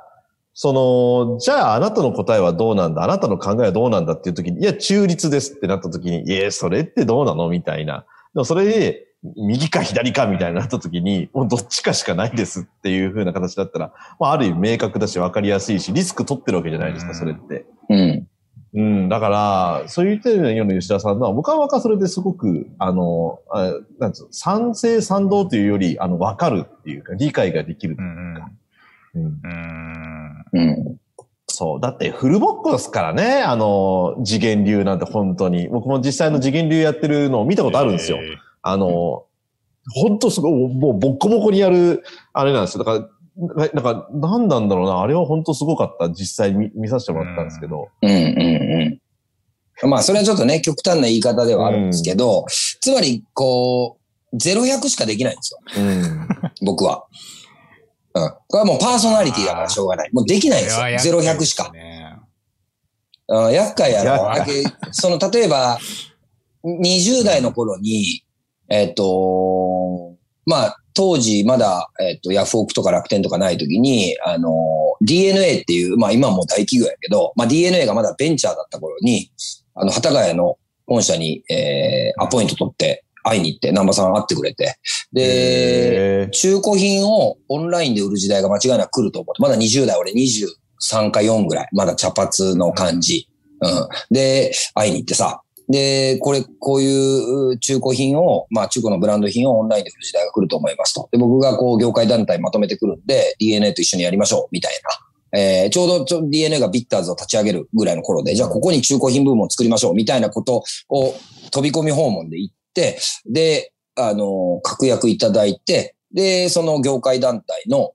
その、じゃああなたの答えはどうなんだ？あなたの考えはどうなんだっていう時に、いや、中立ですってなった時に、いや、それってどうなの？みたいな。でもそれで、右か左かみたいになった時に、もうどっちかしかないですっていう風な形だったら、まあ、ある意味明確だし分かりやすいし、リスク取ってるわけじゃないですか、うんそれって。うん。うん、だから、そういう点での吉田さんのは、僕は僕はそれですごく、あの、あなんつうの賛成賛同というより、あの、わかるっていうか、理解ができるう。ん。うん、うん。うん。そう。だって、フルボッコですからね、あの、次元流なんて本当に。僕も実際の次元流やってるのを見たことあるんですよ。えあの、本当すごい、もうボッコボコにやる、あれなんですよ。だから、ななんか、何なんだろうな。あれは本当すごかった。実際見見させてもらったんですけど。うんうんうん。まあ、それはちょっとね、極端な言い方ではあるんですけど、つまり、こう、0100しかできないんですよ。うん。僕は。うん。これはもうパーソナリティだからしょうがない。もうできないんですよ。0100しか。ね。うん、厄介やろ。厄あけその、例えば、20代の頃に、えっ、と、まあ、当時まだ、えっ、と、ヤフオクとか楽天とかない時に、あの、DNA っていう、まあ今はもう大企業やけど、まあ DNA がまだベンチャーだった頃に、あの、幡ヶ谷の本社に、えー、アポイント取って会いに行って、南波さん会ってくれて、で、中古品をオンラインで売る時代が間違いなく来ると思って、まだ20代、俺23か4ぐらい、まだ茶髪の感じ。うん。で、会いに行ってさ、で、これ、こういう中古品を、まあ中古のブランド品をオンラインで売る時代が来ると思いますと。で、僕がこう業界団体まとめてくるんで、DNA と一緒にやりましょう、みたいな。えーちょうどちょ DNA がビッターズを立ち上げるぐらいの頃で、じゃあここに中古品部門を作りましょう、みたいなことを飛び込み訪問で行って、で、あの、確約いただいて、で、その業界団体の、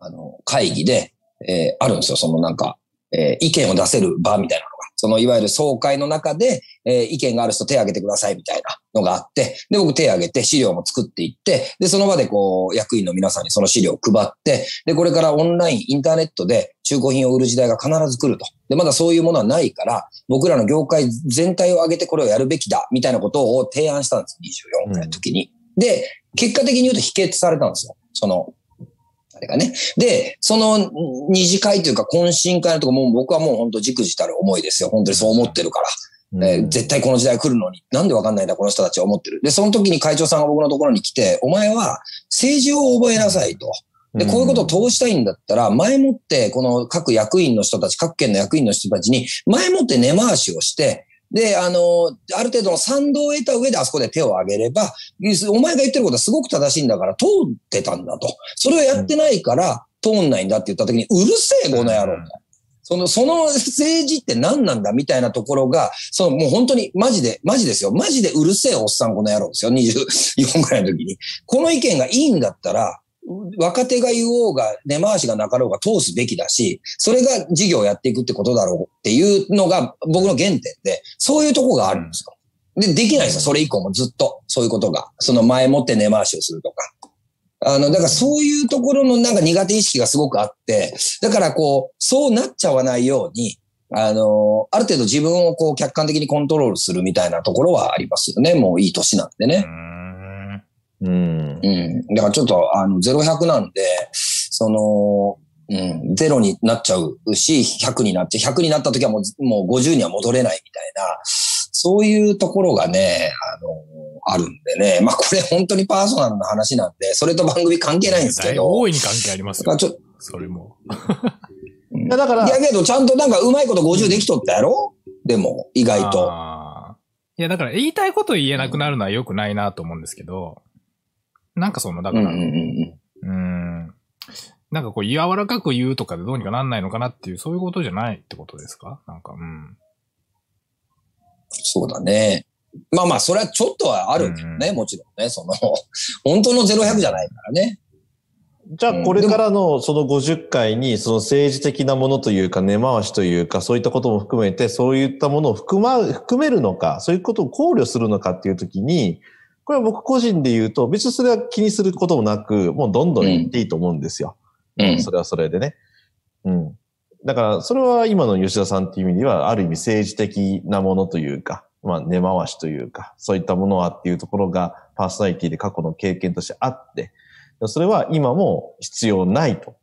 あの、会議で、えーあるんですよ。そのなんか、えー意見を出せる場みたいな。そのいわゆる総会の中で、えー意見がある人手挙げてくださいみたいなのがあって、で、僕手挙げて資料も作っていって、で、その場でこう、役員の皆さんにその資料を配って、で、これからオンライン、インターネットで中古品を売る時代が必ず来ると。で、まだそういうものはないから、僕らの業界全体を挙げてこれをやるべきだ、みたいなことを提案したんです。24歳の時に。で、結果的に言うと否決されたんですよ。その、れがね。で、その二次会というか懇親会のとこもう僕はもう本当じくじたる思いですよ。本当にそう思ってるから。えー絶対この時代来るのに、なんでわかんないんだ、この人たちは思ってる。で、その時に会長さんが僕のところに来て、お前は政治を覚えなさいと。で、こういうことを通したいんだったら、前もって、この各役員の人たち、各県の役員の人たちに、前もって根回しをして、で、あの、ある程度の賛同を得た上であそこで手を挙げれば、お前が言ってることはすごく正しいんだから通ってたんだと。それをやってないから通んないんだって言った時に、うるせえ、この野郎と。その、その政治って何なんだみたいなところが、そのもう本当にマジで、マジですよ。マジでうるせえおっさんこの野郎ですよ。24ぐらいの時に。この意見がいいんだったら、若手が言おうが、根回しがなかろうが通すべきだし、それが事業をやっていくってことだろうっていうのが僕の原点で、そういうとこがあるんですよ。で、できないですよ。それ以降もずっと。そういうことが。その前もって根回しをするとか。あの、だからそういうところのなんか苦手意識がすごくあって、だからこう、そうなっちゃわないように、あの、ある程度自分をこう客観的にコントロールするみたいなところはありますよね。もういい年なんでね。うん。うん。うん。だからちょっと、あの、0100なんで、その、うん、ゼロになっちゃうし、100になって、100になった時はもう、もう50には戻れないみたいな、そういうところがね、あの、あるんでね。まあこれ本当にパーソナルな話なんで、それと番組関係ないんですけど。大いに関係ありますよ。ちょっとそれも。うんいやだからいやけど、ちゃんとなんかうまいこと50できとったやろ？でも、意外と。いや、だから言いたいこと言えなくなるのは良くないなと思うんですけど、なんかその、だから、うんうんうんうん。なんかこう、柔らかく言うとかでどうにかなんないのかなっていう、そういうことじゃないってことですか？なんか、うん。そうだね。まあまあ、それはちょっとはあるけどね、うんもちろんね。その、本当の0100じゃないからね。じゃあ、これからのその50回に、その政治的なものというか、根回しというか、そういったことも含めて、そういったものを含ま、含めるのか、そういうことを考慮するのかっていうときに、これは僕個人で言うと、別にそれは気にすることもなく、もうどんどん言っていいと思うんですよ。うん。それはそれでね。うん。だから、それは今の吉田さんっていう意味では、ある意味政治的なものというか、まあ、根回しというか、そういったものはっていうところが、パーソナリティで過去の経験としてあって、それは今も必要ないと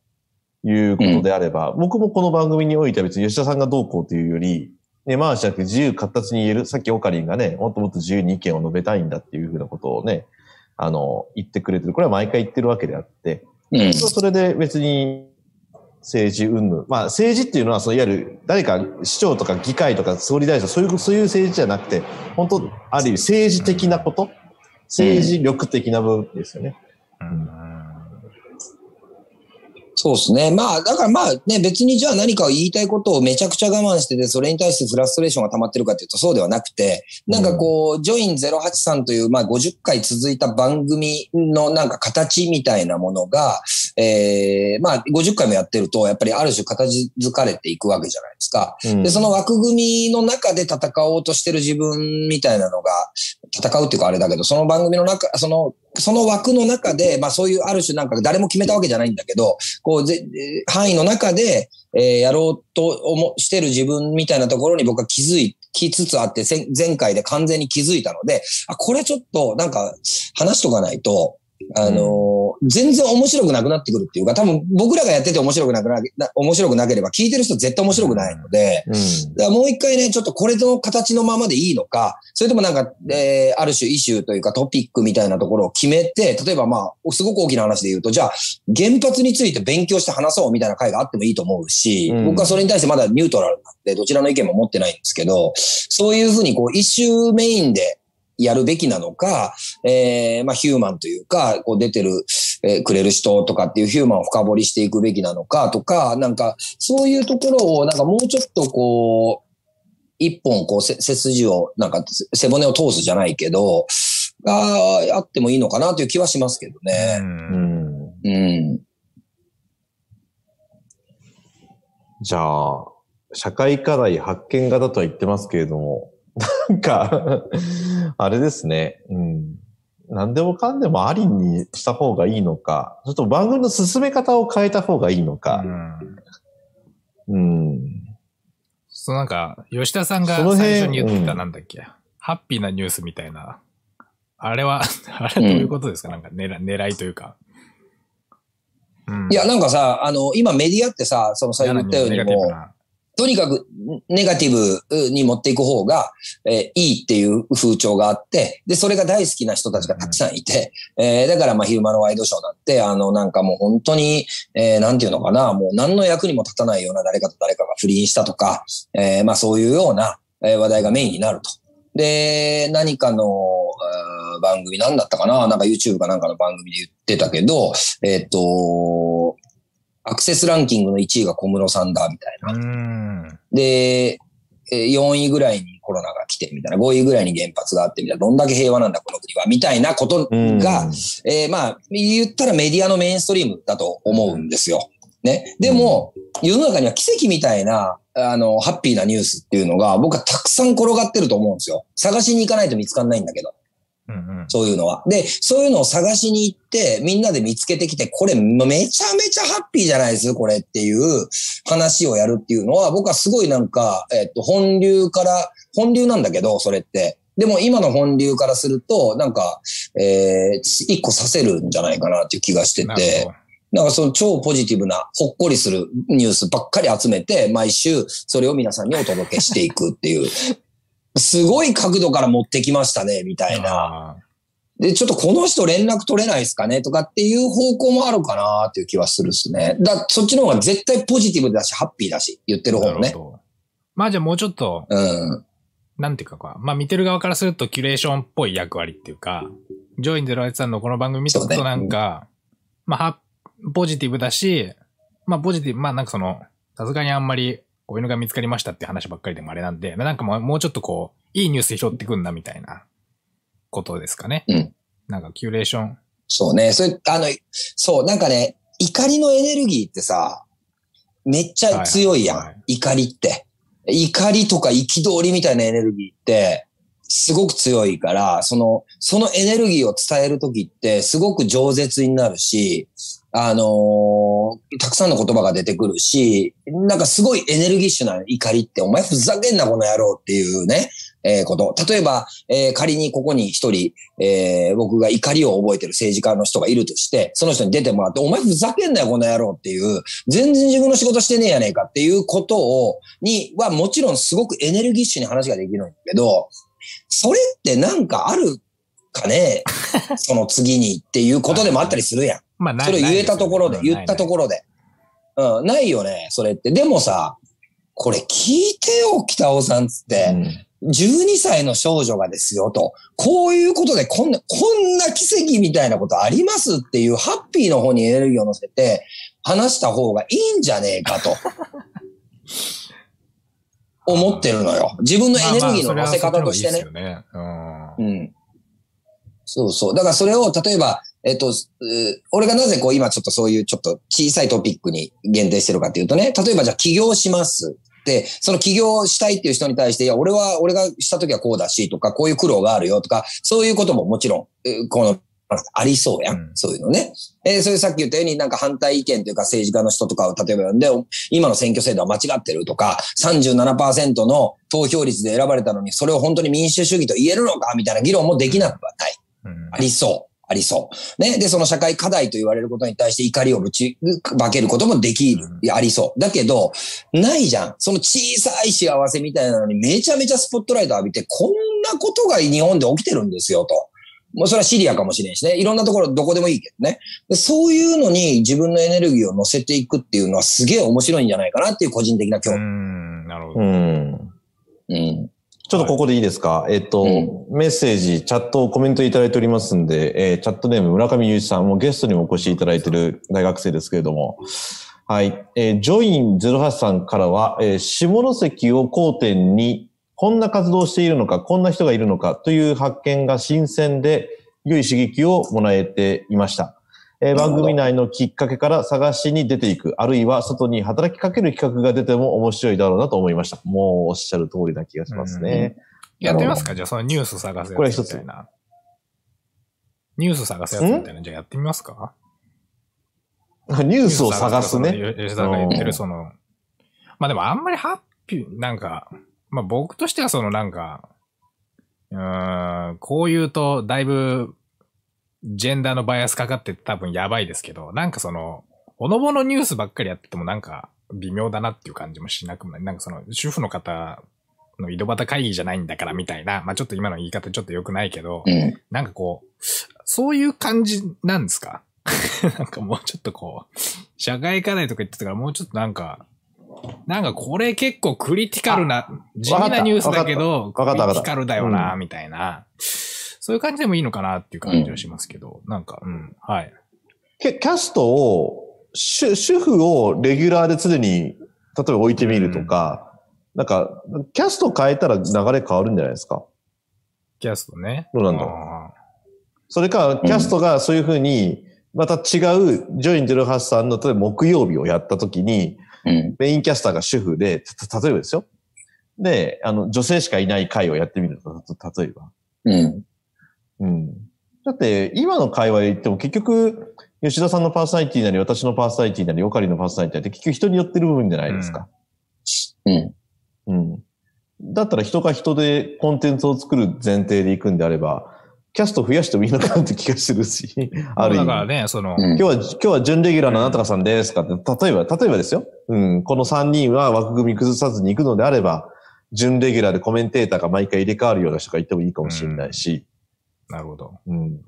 いうことであれば、僕もこの番組においては別に吉田さんがどうこうというより、根回しじゃなくて自由活発に言える、さっきオカリンがね、もっともっと自由に意見を述べたいんだっていうふうなことをね、あの、言ってくれてる。これは毎回言ってるわけであって、うん。それはそれで別に政治云々。まあ政治っていうのは、そのいわゆる誰か市長とか議会とか総理大臣、そういう、そういう政治じゃなくて、本当ある意味政治的なこと？政治力的な部分ですよね。うん。そうですね。まあ、だからまあね、別にじゃあ何かを言いたいことをめちゃくちゃ我慢してて、それに対してフラストレーションが溜まってるかっていうとそうではなくて、なんかこう、ジョイン083という、まあ50回続いた番組のなんか形みたいなものが、えー、まあ50回もやってると、やっぱりある種形づかれていくわけじゃないですか。うんで、その枠組みの中で戦おうとしてる自分みたいなのが、戦うっていうかあれだけど、その番組の中、その、その枠の中で、まあそういうある種なんか誰も決めたわけじゃないんだけど、こう、ぜ範囲の中で、えーやろうと思してる自分みたいなところに僕は気づい、きつつあって、前回で完全に気づいたので、あ、これちょっとなんか話しとかないと、あのー全然面白くなくなってくるっていうか、多分僕らがやってて面白くなくな、な面白くなければ聞いてる人絶対面白くないので、うん。もう一回ね、ちょっとこれの形のままでいいのか、それともなんか、えーある種イシューというかトピックみたいなところを決めて、例えばまあ、すごく大きな話で言うと、じゃあ、原発について勉強して話そうみたいな回があってもいいと思うし、うん。僕はそれに対してまだニュートラルなんで、どちらの意見も持ってないんですけど、そういうふうにこう、イシューメインでやるべきなのか、えーまあ、ヒューマンというか、こう出てる、えーくれる人とかっていうヒューマンを深掘りしていくべきなのかとか、なんか、そういうところを、なんかもうちょっとこう、一本こう、せ背筋を、なんか背骨を通すじゃないけど、があってもいいのかなという気はしますけどう。ね。うんんうん。じゃあ、社会課題発見型とは言ってますけれども、なんか、あれですね。うん。何でもかんでもありにした方がいいのか、ちょっと番組の進め方を変えた方がいいのうか。んうん。そうなんか、吉田さんがその辺最初に言ってたうんなんだっけ、ハッピーなニュースみたいな。あれは、[LAUGHS] あれはどういうことですか、なんか狙狙いというか。うんいや、なんかさ、あの、今メディアってさ、そのさ、言ったようにもう、ネガティブなとにかくネガティブに持っていく方が、えーいいっていう風潮があって、で、それが大好きな人たちがたくさんいて、えーだからまあ昼間のワイドショーだって、あのなんかもう本当に、えーなんていうのかな、もう何の役にも立たないような誰かと誰かが不倫したとか、えーまあそういうような、え話題がメインになると。で、何かの、番組なんだったかななんか YouTube かなんかの番組で言ってたけど、えっ、と、アクセスランキングの1位が小室さんだ、みたいな。うん。で、えー4位ぐらいにコロナが来て、みたいな、5位ぐらいに原発があって、みたいな、どんだけ平和なんだ、この国は、みたいなことうん。が、えーまあ、言ったらメディアのメインストリームだと思うんですよ。ね。でも、世の中には奇跡みたいな、あの、ハッピーなニュースっていうのが、僕はたくさん転がってると思うんですよ。探しに行かないと見つかんないんだけど。うんうん。そういうのは。で、そういうのを探しに行って、みんなで見つけてきて、これめちゃめちゃハッピーじゃないですこれっていう話をやるっていうのは、僕はすごいなんか、えっと、本流から、本流なんだけど、それって。でも今の本流からすると、なんか、えー、一個させるんじゃないかなっていう気がしてて。なんかその超ポジティブな、ほっこりするニュースばっかり集めて、毎週それを皆さんにお届けしていくっていう。[LAUGHS] すごい角度から持ってきましたね、みたいな。あで、ちょっとこの人連絡取れないですかねとかっていう方向もあるかなっていう気はするっすね。だそっちの方が絶対ポジティブだし、ハッピーだし、言ってるー方もね。まあじゃあもうちょっと、うん。なんていうかか、まあ見てる側からするとキュレーションっぽい役割っていうか、ジョイン・ゼロエツさんのこの番組見てるそうねとなんか、まあはポジティブだし、まあポジティブ、まあなんかその、さすがにあんまり子犬が見つかりましたって話ばっかりでもあれなんで、なんかもうもうちょっとこう、いいニュース拾ってくんなみたいなことですかね。うんなんかキュレーション。そうね。それ、あの、そう、なんかね、怒りのエネルギーってさ、めっちゃ強いやん。はいはいはい怒りって。怒りとか憤りみたいなエネルギーって、すごく強いから、その、そのエネルギーを伝えるときって、すごく饒舌になるし、あのーたくさんの言葉が出てくるし、なんかすごいエネルギッシュな怒りって、お前ふざけんなこの野郎っていうね、えーこと。例えば、えー仮にここに一人、えー僕が怒りを覚えてる政治家の人がいるとして、その人に出てもらって、お前ふざけんなよこの野郎っていう、全然自分の仕事してねえやねえかっていうことを、にはもちろんすごくエネルギッシュに話ができるんだけど、それってなんかあるかね？[LAUGHS] その次にっていうことでもあったりするやん。まあないそれを言えたところで、言ったところで。うん、ないよね、それって。でもさ、これ聞いてよ、北尾さんつって。うん12歳の少女がですよと、こういうことでこんな、こんな奇跡みたいなことありますっていうハッピーの方にエネルギーを乗せて話した方がいいんじゃねえかと。[LAUGHS] 思ってるのよ。自分のエネルギーの乗せ方としてね。ううん。ん。そうそう。だからそれを、例えば、えっと、う俺がなぜこう今ちょっとそういうちょっと小さいトピックに限定してるかっていうとね、例えばじゃあ起業します。で、その起業したいっていう人に対して、いや、俺は、俺がした時はこうだし、とか、こういう苦労があるよとか、そういうことももちろん、えこの、ありそうやん。うんそういうのね。えーそれさっき言ったようになんか反対意見というか政治家の人とかを例えば呼んで、今の選挙制度は間違ってるとか、37%の投票率で選ばれたのに、それを本当に民主主義と言えるのかみたいな議論もできなくはない。うんありそう。ありそう。ね。で、その社会課題と言われることに対して怒りをぶちまけることもできる。いやありそう。だけど、ないじゃん。その小さい幸せみたいなのにめちゃめちゃスポットライト浴びて、こんなことが日本で起きてるんですよ、と。もうそれはシリアかもしれんしね。いろんなところどこでもいいけどね。でそういうのに自分のエネルギーを乗せていくっていうのはすげえ面白いんじゃないかなっていう個人的な興う味。ん。なるほど。うん。うん。ちょっとここでいいですか、えっと、うメッセージ、チャット、コメントいただいておりますんで、えーチャットネーム村上雄一さん、もうゲストにもお越しいただいている大学生ですけれども、はい。えージョイン08さんからは、えー下関を交点に、こんな活動をしているのか、こんな人がいるのかという発見が新鮮で、良い刺激をもらえていました。えー番組内のきっかけから探しに出ていく、あるいは外に働きかける企画が出ても面白いだろうなと思いました。もうおっしゃる通りな気がしますね。やってみますか？じゃあそのニュース探すやこれ一つ。ニュース探すやつみたいな。じゃあやってみますか？ニュースを探すね。吉田が言ってるその、まあでもあんまりハッピー、なんか、まあ僕としてはそのなんか、うーん、こう言うとだいぶジェンダーのバイアスかかってて多分やばいですけど、なんかその、ほのぼのニュースばっかりやっててもなんか微妙だなっていう感じもしなくもない。なんかその主婦の方の井戸端会議じゃないんだからみたいな、まあちょっと今の言い方ちょっと良くないけど、うん。なんかこう、そういう感じなんですか？[LAUGHS] なんかもうちょっとこう、社会課題とか言ってたからもうちょっとなんか、なんかこれ結構クリティカルな、地味なニュースだけど、クリティカルだよな、うみたいな。そういう感じでもいいのかなっていう感じはしますけど、なんか、うん、はい。キャストを、主主婦をレギュラーで常に、例えば置いてみるとか、なんか、キャスト変えたら流れ変わるんじゃないですか？キャストね。どうなんだろうあそれか、キャストがそういうふうに、また違う、ジョイン08さんの、例えば木曜日をやった時に、うん。メインキャスターが主婦で、た例えばですよ。で、あの、女性しかいない回をやってみると、た例えば。うん。うん。だって、今の会話で言っても結局、吉田さんのパーソナリティなり、私のパーソナリティなり、オカリのパーソナリティなりって結局人によってる部分じゃないですか。うん。うん。だったら人が人でコンテンツを作る前提でいくんであれば、キャスト増やしてもいいのかなって気がするし、[LAUGHS] ある意味。だからね、その、うん今日は、今日は準レギュラーのなんとかさんですかって、例えば、例えばですよ。うん。この3人は枠組み崩さずに行くのであれば、準レギュラーでコメンテーターが毎回入れ替わるような人がいてもいいかもしれないし、なるほど。うん。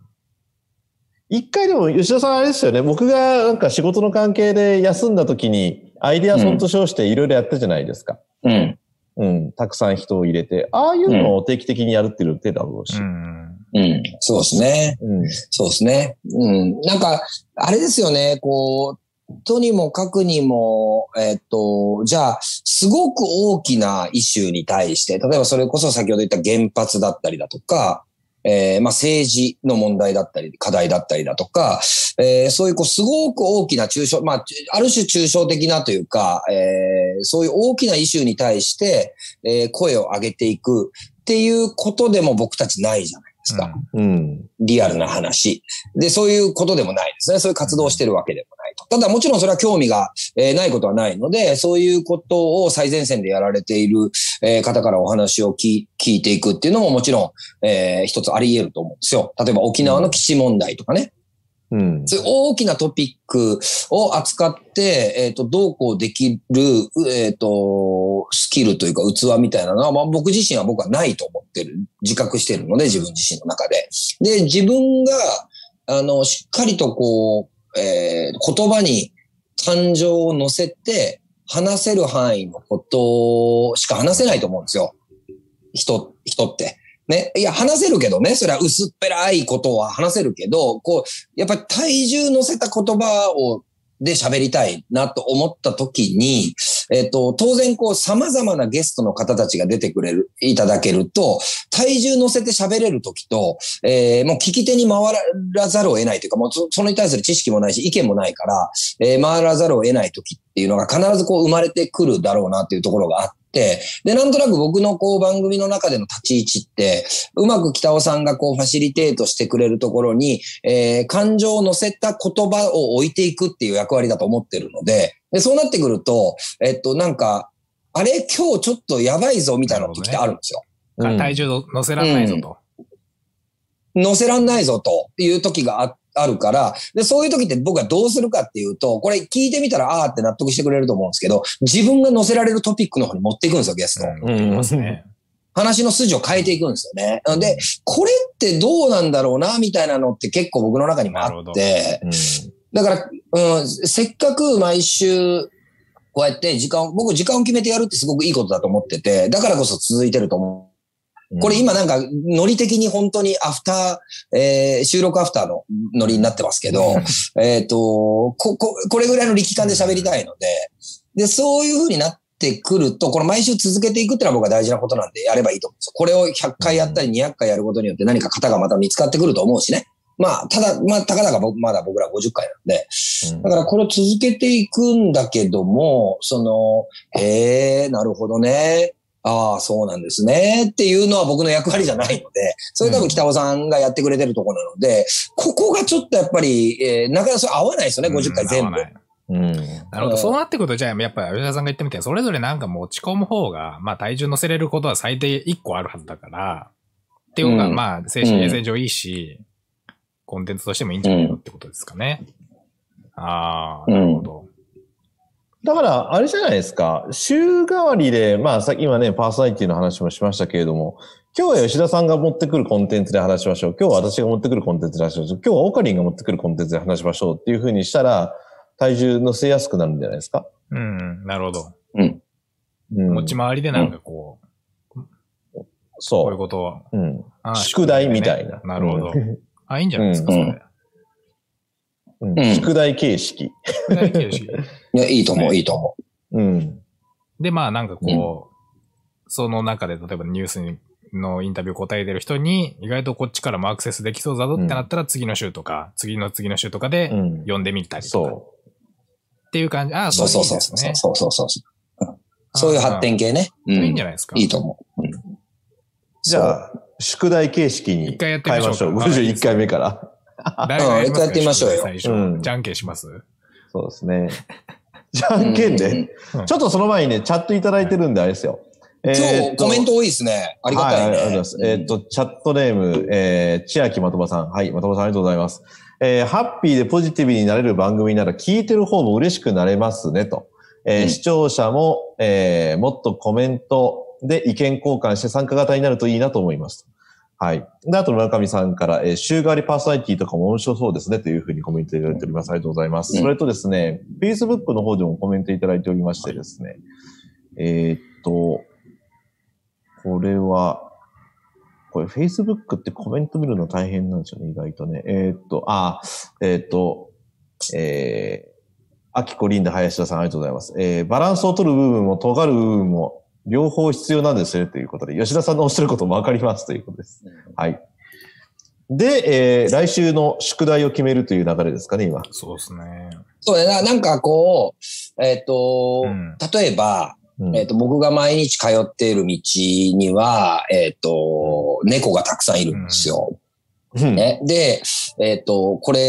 一回でも、吉田さんあれですよね。僕がなんか仕事の関係で休んだ時に、アイデアソンと称していろいろやったじゃないですか。うん。うん。たくさん人を入れて、ああいうのを定期的にやるっていうの手だろうし。うん。うん。そうですね。うん。そうですね。うん。なんか、あれですよね、こう、とにもかくにも、えっと、じゃあ、すごく大きなイシューに対して、例えばそれこそ先ほど言った原発だったりだとか、えーまあ政治の問題だったり、課題だったりだとか、えーそういうこうすごく大きな抽象、まあ、ある種抽象的なというか、えーそういう大きなイシューに対して、えー声を上げていくっていうことでも僕たちないじゃないですか。うん。リアルな話。で、そういうことでもないですね。そういう活動をしてるわけでもないと。ただもちろんそれは興味が、えーないことはないので、そういうことを最前線でやられている、えー方からお話を聞聞いていくっていうのももちろん、えー一つあり得ると思うんですよ。例えば沖縄の基地問題とかね。うん。そういう大きなトピックを扱って、えっ、と、どうこうできる、えっ、と、スキルというか器みたいなのは、まあ僕自身は僕はないと思ってる、自覚してるので、自分自身の中で。で、自分が、あの、しっかりとこう、えー言葉に感情を乗せて、話せる範囲のことしか話せないと思うんですよ。人、人って。ね。いや、話せるけどね。それは薄っぺらいことは話せるけど、こう、やっぱり体重乗せた言葉をで喋りたいなと思った時に、えっ、と、当然こう様々なゲストの方たちが出てくれる、いただけると、体重乗せて喋れる時と、えー、もう聞き手に回らざるを得ないというか、もうそれに対する知識もないし、意見もないから、えー回らざるを得ない時っていうのが必ずこう生まれてくるだろうなっていうところがあって、で、なんとなく僕のこう番組の中での立ち位置って、うまく北尾さんがこうファシリテートしてくれるところに、えー感情を乗せた言葉を置いていくっていう役割だと思ってるので、で、そうなってくると、えっと、なんか、あれ今日ちょっとやばいぞみたいな時ってあるんですよ。うん体重の乗せられないぞと。乗せらんないぞという時がああるから、で、そういう時って僕はどうするかっていうと、これ聞いてみたら、ああって納得してくれると思うんですけど、自分が乗せられるトピックの方に持っていくんですよ、ゲスト。うん、ますね。話の筋を変えていくん。ですよね。で、これってどうなん。だろうな、みたいなのって結構僕の中にもあって、うん。だから、うん、せっかく毎週、こうやって時間を、僕時間を決めてやるってすごくいいことだと思ってて、だからこそ続いてると思う。これ今なんか、ノリ的に本当にアフター、えー収録アフターのノリになってますけど、[LAUGHS] えっと、こ、こ、これぐらいの力感で喋りたいので、で、そういう風になってくると、これ毎週続けていくってのは僕は大事なことなんでやればいいと思うんですよ。これを100回やったり200回やることによって何か型がまた見つかってくると思うしね。まあ、ただ、まあ、たかだか僕、まだ僕ら50回なんで、だからこれを続けていくんだけども、その、へえ、なるほどね。ああ、そうなんですね。っていうのは僕の役割じゃないので、それ多分北尾さんがやってくれてるところなので、ここがちょっとやっぱり、えーなかなかそれ合わないですよね、50回全部うんうん。なるほど。そうなってくると、じゃあ、やっぱり吉田さんが言ってみて、それぞれなんか持ち込む方が、まあ体重乗せれることは最低1個あるはずだから、っていうのが、うんまあ、精神衛生上いいし、コンテンツとしてもいいんじゃないのってことですかね。ああ、なるほど。だから、あれじゃないですか。週替わりで、まあ、さっき今ね、パーソナリティの話もしましたけれども、今日は吉田さんが持ってくるコンテンツで話しましょう。今日は私が持ってくるコンテンツで話しましょう。今日はオカリンが持ってくるコンテンツで話しましょうっていう風にしたら、体重乗せやすくなるんじゃないですか。うん、なるほど。うん。うん。持ち回りでなんかこう、こういうそことを。う。うん。宿題みたいな。なるほどう。んあ、いいんじゃないですか、うんそれ。うんうん宿題形式。宿題形式いや、[LAUGHS] いいと思う、いいと思うん。で、まあなんかこう、その中で例えばニュースにのインタビュー答えてる人に、意外とこっちからもアクセスできそうだぞってなったら、次の週とか、次の次の週とかでうん。読んでみたりとか。そっていう感じ。ああ、う。そうそうそうそうですね。そうそうそうそう。そういう発展系ね。ういいんんじゃないですか。いいと思う。うんう。じゃあ、宿題形式に一回やってみ変えましょう。ましょうか51回目から。[LAUGHS] 誰がやりますか？うんやってみましょうよ最初。うんじゃんけんします？そうですね。じゃんけんで？うんちょっとその前にね、チャットいただいてるんであれですよ。え今日コメント多いですね。ありがたいね。はい、ありがとうございます。えーっと、チャットネーム、えー、千秋まとばさん。はい、まとばさんありがとうございます。えー、ハッピーでポジティブになれる番組なら聞いてる方も嬉しくなれますね、と。えーうん視聴者も、えー、もっとコメントで意見交換して参加型になるといいなと思います。はい。で、あと村上さんから、えー、週替わりパーソナリティとかも面白そうですね、というふうにコメントいただいております。ありがとうございます。うんそれとですね、Facebook の方でもコメントいただいておりましてですね、えーっと、これは、これ Facebook ってコメント見るの大変なんですよね、意外とね。えーっと、あ、えーっと、えー、アキコリンダ林田さんありがとうございます。えー、バランスを取る部分も尖る部分も両方必要なんですね、ということで、吉田さんのおっしゃることもわかりますということです。はい。で、えー、来週の宿題を決めるという流れですかね、今。そうですね。そうだな、なんかこう、えっ、と、うん例えば、うんえっ、と、僕が毎日通っている道には、えっ、と、猫がたくさんいるんですよ。うんね、で、えっ、と、これ、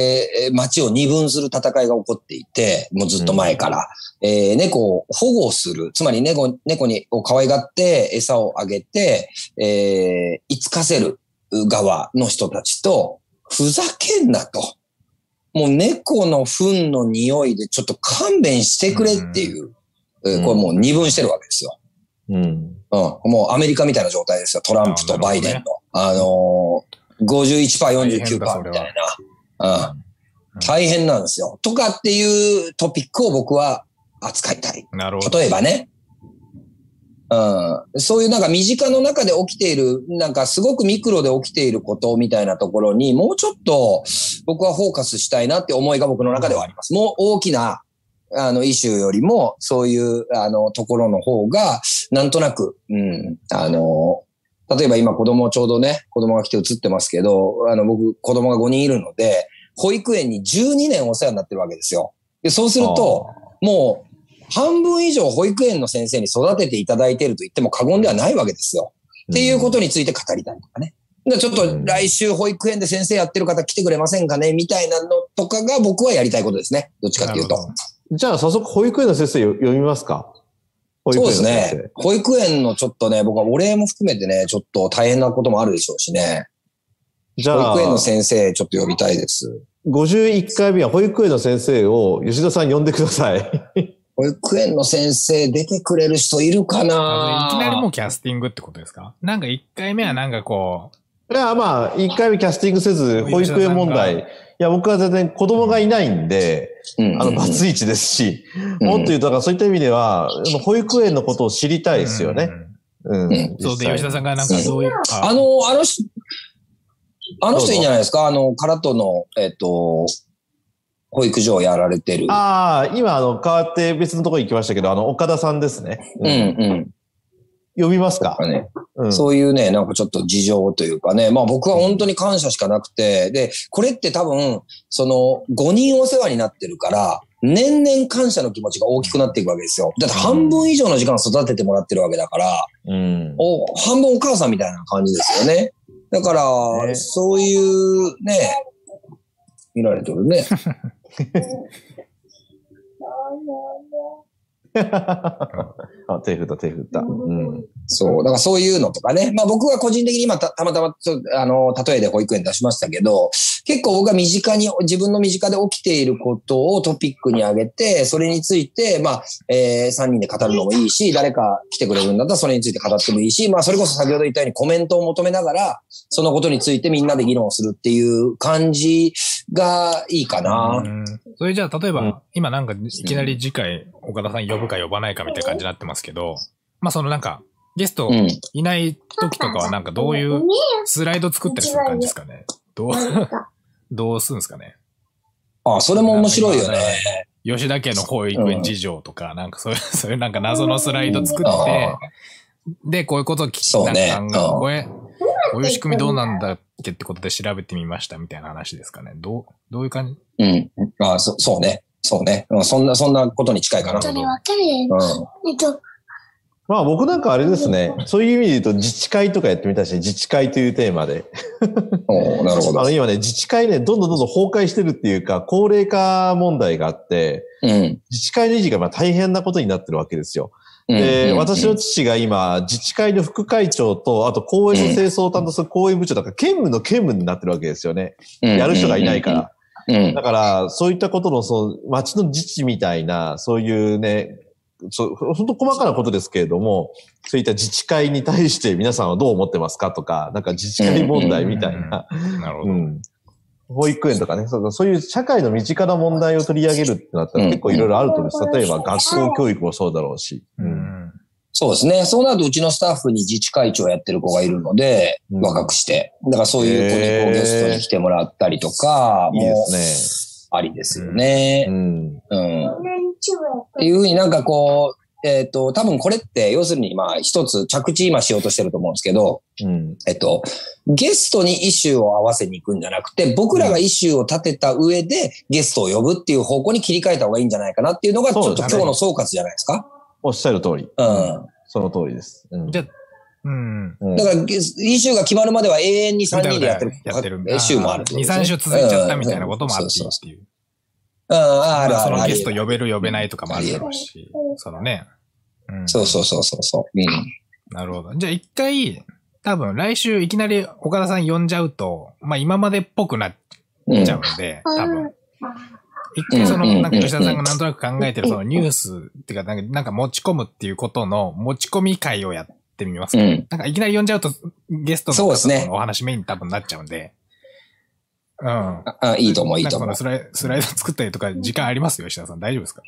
えー街を二分する戦いが起こっていて、もうずっと前から、えー猫を保護する、つまり猫、猫にを可愛がって餌をあげて、えー、いつかせる側の人たちと、ふざけんなと。もう猫の糞の匂いでちょっと勘弁してくれっていう、えーこれもう二分してるわけですよ。うん。うん。もうアメリカみたいな状態ですよ。トランプとバイデンの。あのー、51%、49%みたいな。うん。大変なんですよ。とかっていうトピックを僕は扱いたい。なるほど。例えばね。うん。そういうなんか身近の中で起きている、なんかすごくミクロで起きていることみたいなところにもうちょっと僕はフォーカスしたいなって思いが僕の中ではあります。もう大きなあの、イシューよりも、そういう、あの、ところの方が、なんとなく、うん、あの、例えば今子供ちょうどね、子供が来て映ってますけど、あの、僕、子供が5人いるので、保育園に12年お世話になってるわけですよ。で、そうすると、もう、半分以上保育園の先生に育てていただいていると言っても過言ではないわけですよ。っていうことについて語りたいとかね。でちょっと来週保育園で先生やってる方来てくれませんかね？みたいなのとかが僕はやりたいことですね。どっちかっていうと。じゃあ、早速保育園の先生よ読みますか？保そうですね。保育園のちょっとね、僕はお礼も含めてね、ちょっと大変なこともあるでしょうしね。じゃあ保育園の先生、ちょっと呼びたいです。51回目は保育園の先生を吉田さん呼んでください。[LAUGHS] 保育園の先生出てくれる人いるかあなのいきなりもうキャスティングってことですか？なんか1回目はなんかこう、いや、まあ、1回目キャスティングせず、保育園問題。いや、僕は全然子供がいないんで、うん。あの、バツイチですし、うん。もっと言うと、だからそういった意味では、あの保育園のことを知りたいですよね。うん。うん。そうで、吉田さんがなんかそういう、あの、あ。の人、あの人いいんじゃないですか？あの、カラトの、えっと、保育所をやられてる。ああ、今、あの、変わって別のところに行きましたけど、あの、岡田さんですね。うんうん。呼びますか、ね、うん、そういうね、なんかちょっと事情というかね、まあ僕は本当に感謝しかなくて、で、これって多分、その5人お世話になってるから、年々感謝の気持ちが大きくなっていくわけですよ。だって半分以上の時間育ててもらってるわけだから、うん。お半分お母さんみたいな感じですよね。だから、ねそういうね、見られてるね。あ、手振った、手振った。うん。そう。だからそういうのとかね。まあ僕は個人的に今たたまたまちょっと、あの、例えで保育園出しましたけど、結構僕が身近に、自分の身近で起きていることをトピックに挙げて、それについて、まあ、えー、3人で語るのもいいし、誰か来てくれるんだったらそれについて語ってもいいし、まあそれこそ先ほど言ったようにコメントを求めながら、そのことについてみんなで議論するっていう感じがいいかな。うん。それじゃあ、例えば、うん。今なんかいきなり次回岡田さん呼ぶか呼ばないかみたいな感じになってますけど、まあそのなんか、ゲストうん。いない時とかはなんかどういうスライド作ったりする感じですかね？どう、[LAUGHS] どうするんですかね？あ、それも面白いよね。吉田家の保育園事情とか、なんかそういう、[LAUGHS] そういうなんか謎のスライド作あって、で、こういうことを聞そうね。なんかうん。これ、こういう仕組みどうなんだっけってことで調べてみましたみたいな話ですかね。どう、どういう感じ？うん。あそそうね。そうね。うんそんな、そんなことに近いかな。わかるうん。えっと、まあ僕なんかあれですね、そういう意味で言うと自治会とかやってみたし、自治会というテーマで。おーなるほどあの。今ね、自治会ね、どんどんどんどん崩壊してるっていうか、高齢化問題があって、うん。自治会の維持がまあ大変なことになってるわけですよ。で、うん私の父が今、自治会の副会長と、あと公園の清掃を担当する公園部長だから、兼務の兼務になってるわけですよね。やる人がいないから。。うんだから、そういったことの、その、町の自治みたいな、そういうね、そう、本当細かなことですけれども、そういった自治会に対して皆さんはどう思ってますかとか、なんか自治会問題みたいな、なるほど。うん。保育園とかね、そうそういう社会の身近な問題を取り上げるってなったらうん結構いろいろあると思うんです。例えば学校教育もそうだろうし。ううんん。そうですね。そうなると、うちのスタッフに自治会長やってる子がいるので、うん若くして。だからそういう子にこうゲストに来てもらったりとか、いいでもすありですよね。ね。うん。うん。っていうふうになんかこう、えっ、と、多分これって、要するに、まあ、一つ着地今しようとしてると思うんですけど、うん。えっと、ゲストにイシューを合わせに行くんじゃなくて、僕らがイシューを立てた上でゲストを呼ぶっていう方向に切り替えた方がいいんじゃないかなっていうのが、ちょっと今日の総括じゃないですか？おっしゃる通り。うん。その通りです。うんじゃあ、うん。うんだから、イシューが決まるまでは永遠に3人でやってる、やってる。え週もあるって2、ことですね。3週続いちゃったみたいなこともあっていいうんっていう。うん、ああそあるあるのゲスト呼べる呼べないとかもあるだろうし、そのね。うんそうそうそうそうそう。うん。なるほど。じゃあ一回、多分来週いきなり岡田さん呼んじゃうと、まあ今までっぽくなっうんちゃうんで、多分。一回その、うんなんか吉田さんがなんとなく考えてるそのニュースっていうか、なんかなんか持ち込むっていうことの持ち込み会をやってみますか。うん。なんかいきなり呼んじゃうとゲストのお話メインに多分なっちゃうんで。うん。ああいいと思う、いいと思うなんかその。スライスライド作ったりとか時間ありますよ、吉田さん。大丈夫ですか？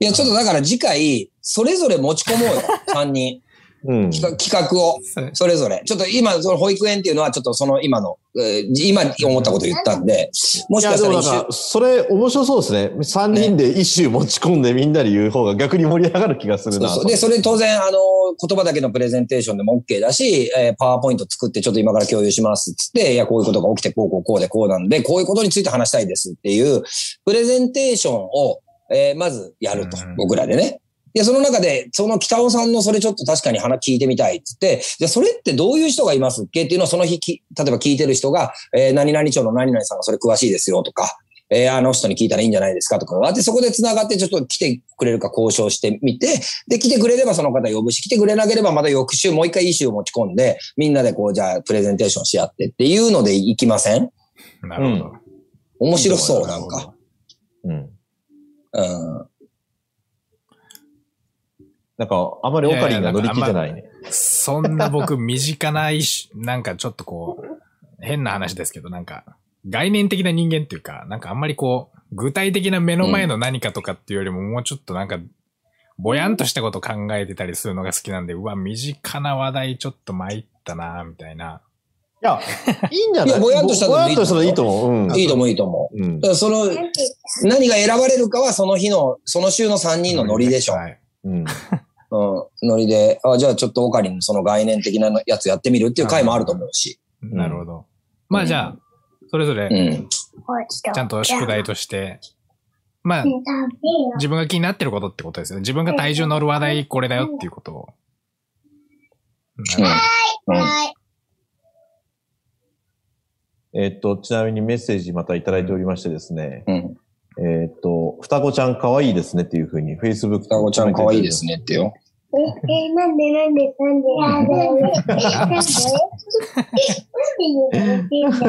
いや、ちょっとだから次回、それぞれ持ち込もうよ、[LAUGHS] 3人。うん。企画企画を、それぞれ。ちょっと今、その保育園っていうのは、ちょっとその今の、えー今思ったこと言ったんで、もしかしたら一週でもなんか、それ面白そうですね。3人で一周持ち込んでみんなで言う方が逆に盛り上がる気がするなと。そうそう。で、それ当然、あの、言葉だけのプレゼンテーションでも OK だし、えーパワーポイント作ってちょっと今から共有しますっつって、いや、こういうことが起きて、こうこうこうでこうなんで、こういうことについて話したいですっていう、プレゼンテーションを、えーまずやるとうん、僕らでね。で、その中で、その北尾さんのそれちょっと確かに話聞いてみたいっつって、じゃあそれってどういう人がいますっけ？っていうのをその日き、例えば聞いてる人が、えー何々町の何々さんがそれ詳しいですよとか、えーあの人に聞いたらいいんじゃないですかとかがあって、そこで繋がってちょっと来てくれるか交渉してみて、で、来てくれればその方呼ぶし、来てくれなければまた翌週もう一回イシューを持ち込んで、みんなでこう、じゃあプレゼンテーションし合ってっていうので行きません？なるほど。面白そう、なんか。。うん。うん。なんか、あまりオカリンが乗り気じゃないね。そんな僕、身近な一種、なんかちょっとこう、[LAUGHS] 変な話ですけど、なんか、概念的な人間っていうか、なんかあんまりこう、具体的な目の前の何かとかっていうよりも、もうちょっとなんか、ぼやんとしたこと考えてたりするのが好きなんで、うわ、身近な話題ちょっと参ったなみたいな。いや、いいんじゃない？いやぼやんとしたのぼやんとしたらいいと思う。うん。いいと思う、いいと思う。うんだ。からその、何が選ばれるかはその日の、その週の3人のノリでしょ。はい。うん。[LAUGHS] うん。ノリで、あ、じゃあちょっとオカリンのその概念的なやつやってみるっていう回もあると思うし。なるほど。まあじゃあ、それぞれ、うん。ちゃんと宿題として、まあ、自分が気になってることってことですよね。自分が体重乗る話題これだよっていうことを。うん。うん。えっと、ちなみにメッセージまたいただいておりましてですね。うん。えっと、双子ちゃん可愛いですねっていうふうに Facebook。双子ちゃん可愛いですねってよ。え、え、なんでなんでなんでなんでなんでなんで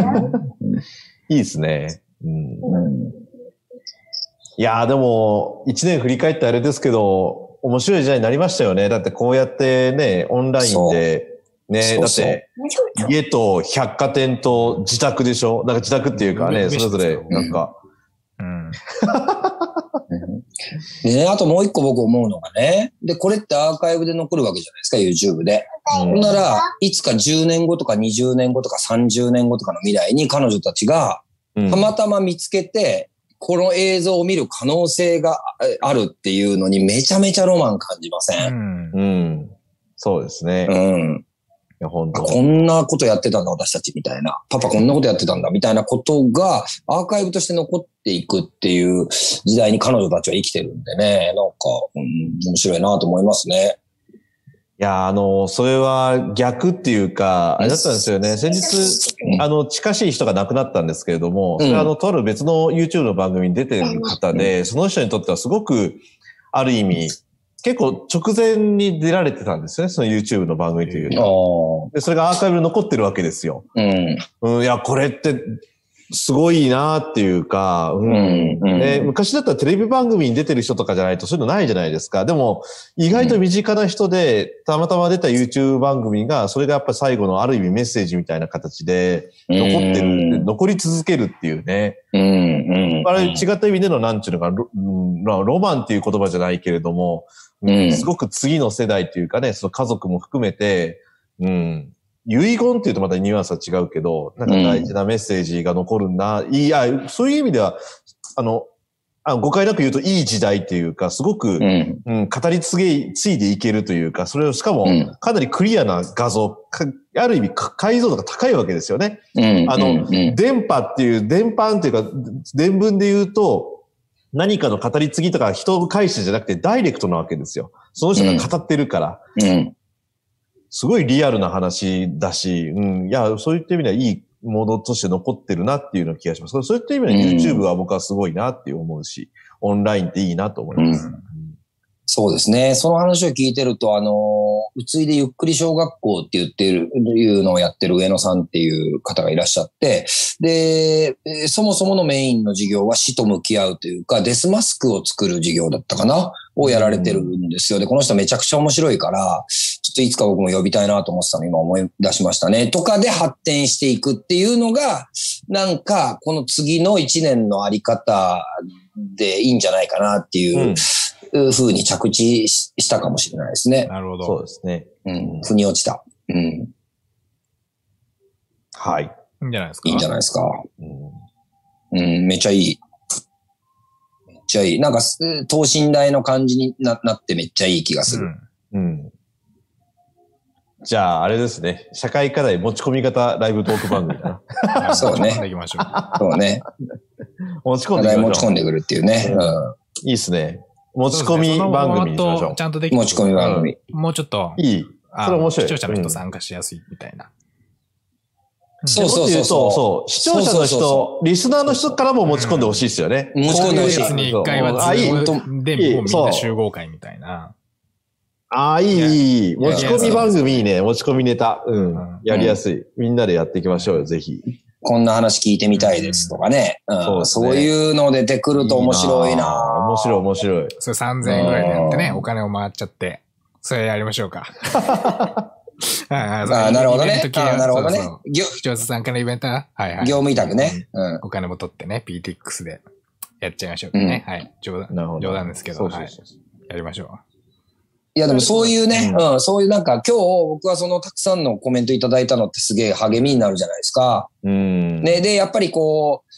なんでいいですね。うん。うん。いやーでも、一年振り返ってあれですけど、面白い時代になりましたよね。だってこうやってね、オンラインで、ね、そうそうだって、家と百貨店と自宅でしょなんか自宅っていうかね、うんそれぞれ、なんか、うん。でね、あともう一個僕思うのがね、で、これってアーカイブで残るわけじゃないですか、YouTube で。うんほんなら、いつか10年後とか20年後とか30年後とかの未来に彼女たちがうんたまたま見つけて、この映像を見る可能性がえあるっていうのにめちゃめちゃロマン感じませうんん。うん。そうですね。いうん。や、本当あこんなことやってたんだ、私たちみたいな。パパこんなことやってたんだ、みたいなことがアーカイブとして残っていくっていう時代に彼女たちは生きてるんでね、なんか、うん、面白いなと思いますね。いや、あの、それは逆っていうか、あれだったんですよね。先日、うんあの、近しい人が亡くなったんですけれども、それはあの、とある別の YouTube の番組に出てる方で、その人にとってはすごく、ある意味、結構直前に出られてたんですよね、その YouTube の番組というのは。それがアーカイブに残ってるわけですよ。うん。うん、いや、これって、すごいなっていうか、ううん。うん。で昔だったらテレビ番組に出てる人とかじゃないとそういうのないじゃないですか。でも、意外と身近な人で、たまたま出た YouTube 番組が、それがやっぱり最後のある意味メッセージみたいな形で残ってる、残り続けるっていうね。うん。うん。あれ違った意味でのなんちゅうのか、ロ,、ロマンっていう言葉じゃないけれども、うんすごく次の世代っていうかね、その家族も含めて、うん、遺言っていうとまたニュアンスは違うけど、なんか大事なメッセージが残るんだ。いや、そういう意味では、あの、あ誤解なく言うといい時代っていうか、すごく、うん。うん、語り継げ、継いでいけるというか、それをしかもうん、かなりクリアな画像、かある意味か解像度が高いわけですよね。うん。あのうん。電波っていう、電波っていうか、伝聞で言うと、何かの語り継ぎとか人を介してじゃなくてダイレクトなわけですよ。その人が語ってるから。うん。すごいリアルな話だし、うん、いや、そういった意味ではいいものとして残ってるなっていうような気がします。そういった意味ではうん YouTube は僕はすごいなって思うし、オンラインっていいなと思います。うんそうですね。その話を聞いてると、あの、うついでゆっくり小学校って言ってる、いうのをやってる上野さんっていう方がいらっしゃって、で、そもそものメインの授業は死と向き合うというか、デスマスクを作る授業だったかなをやられてるんですよ。で、この人めちゃくちゃ面白いから、ちょっといつか僕も呼びたいなと思ってたの今思い出しましたね。とかで発展していくっていうのが、なんか、この次の一年のあり方でいいんじゃないかなっていう、うんふうに着地ししたかもしれないですね。なるほど。そうですね。うん。腑に落ちた。うん。はい。いいんじゃないですか？いいんじゃないですか。うんうん、めっちゃいい。めっちゃいい。なんか、す等身大の感じにななってめっちゃいい気がする。うん。うん。じゃあ、あれですね。社会課題持ち込み型ライブトーク番組だな。[LAUGHS] そうね持ち込んでいきましょう。そうね。[LAUGHS] 持ち込課んでいきましょう題持ち込ん。でくるっていうね。いいっすね。持ち込み番組にしましょう。ちゃんとできうん。持ち込み番組。もうちょっと、いい。あそれ面白い視聴者の人参加しやすいみたいな。そうそうそうそう。そう。視聴者の人、リスナーの人からも持ち込んでほしいですよね。持ち込んでほしい別に一回はあ、ームでいいもうみんな集合会みたいな。ああ、いい、いい持ち込み番組いいね。持ち込みネタ。ううんん。やりやすい。みんなでやっていきましょうよ、ぜひ。こんな話聞いてみたいですとかねそういうの出てくると面白いな面白い、面白い。それ3000円ぐらいでやってね、うんお金を回っちゃって、それやりましょうか。[LAUGHS] ああ、なるほどねああ、なるほどね視聴者参加のイベントは、はいはい。業務委託ね。うん。お金も取ってね、PTX でやっちゃいましょうかね。はい。冗談。冗談ですけど、はい。やりましょいや、でもそういうね、ううん、そういうなんか今日僕はそのたくさんのコメントいただいたのってすげえ励みになるじゃないですか。うん。ね、で、やっぱりこう、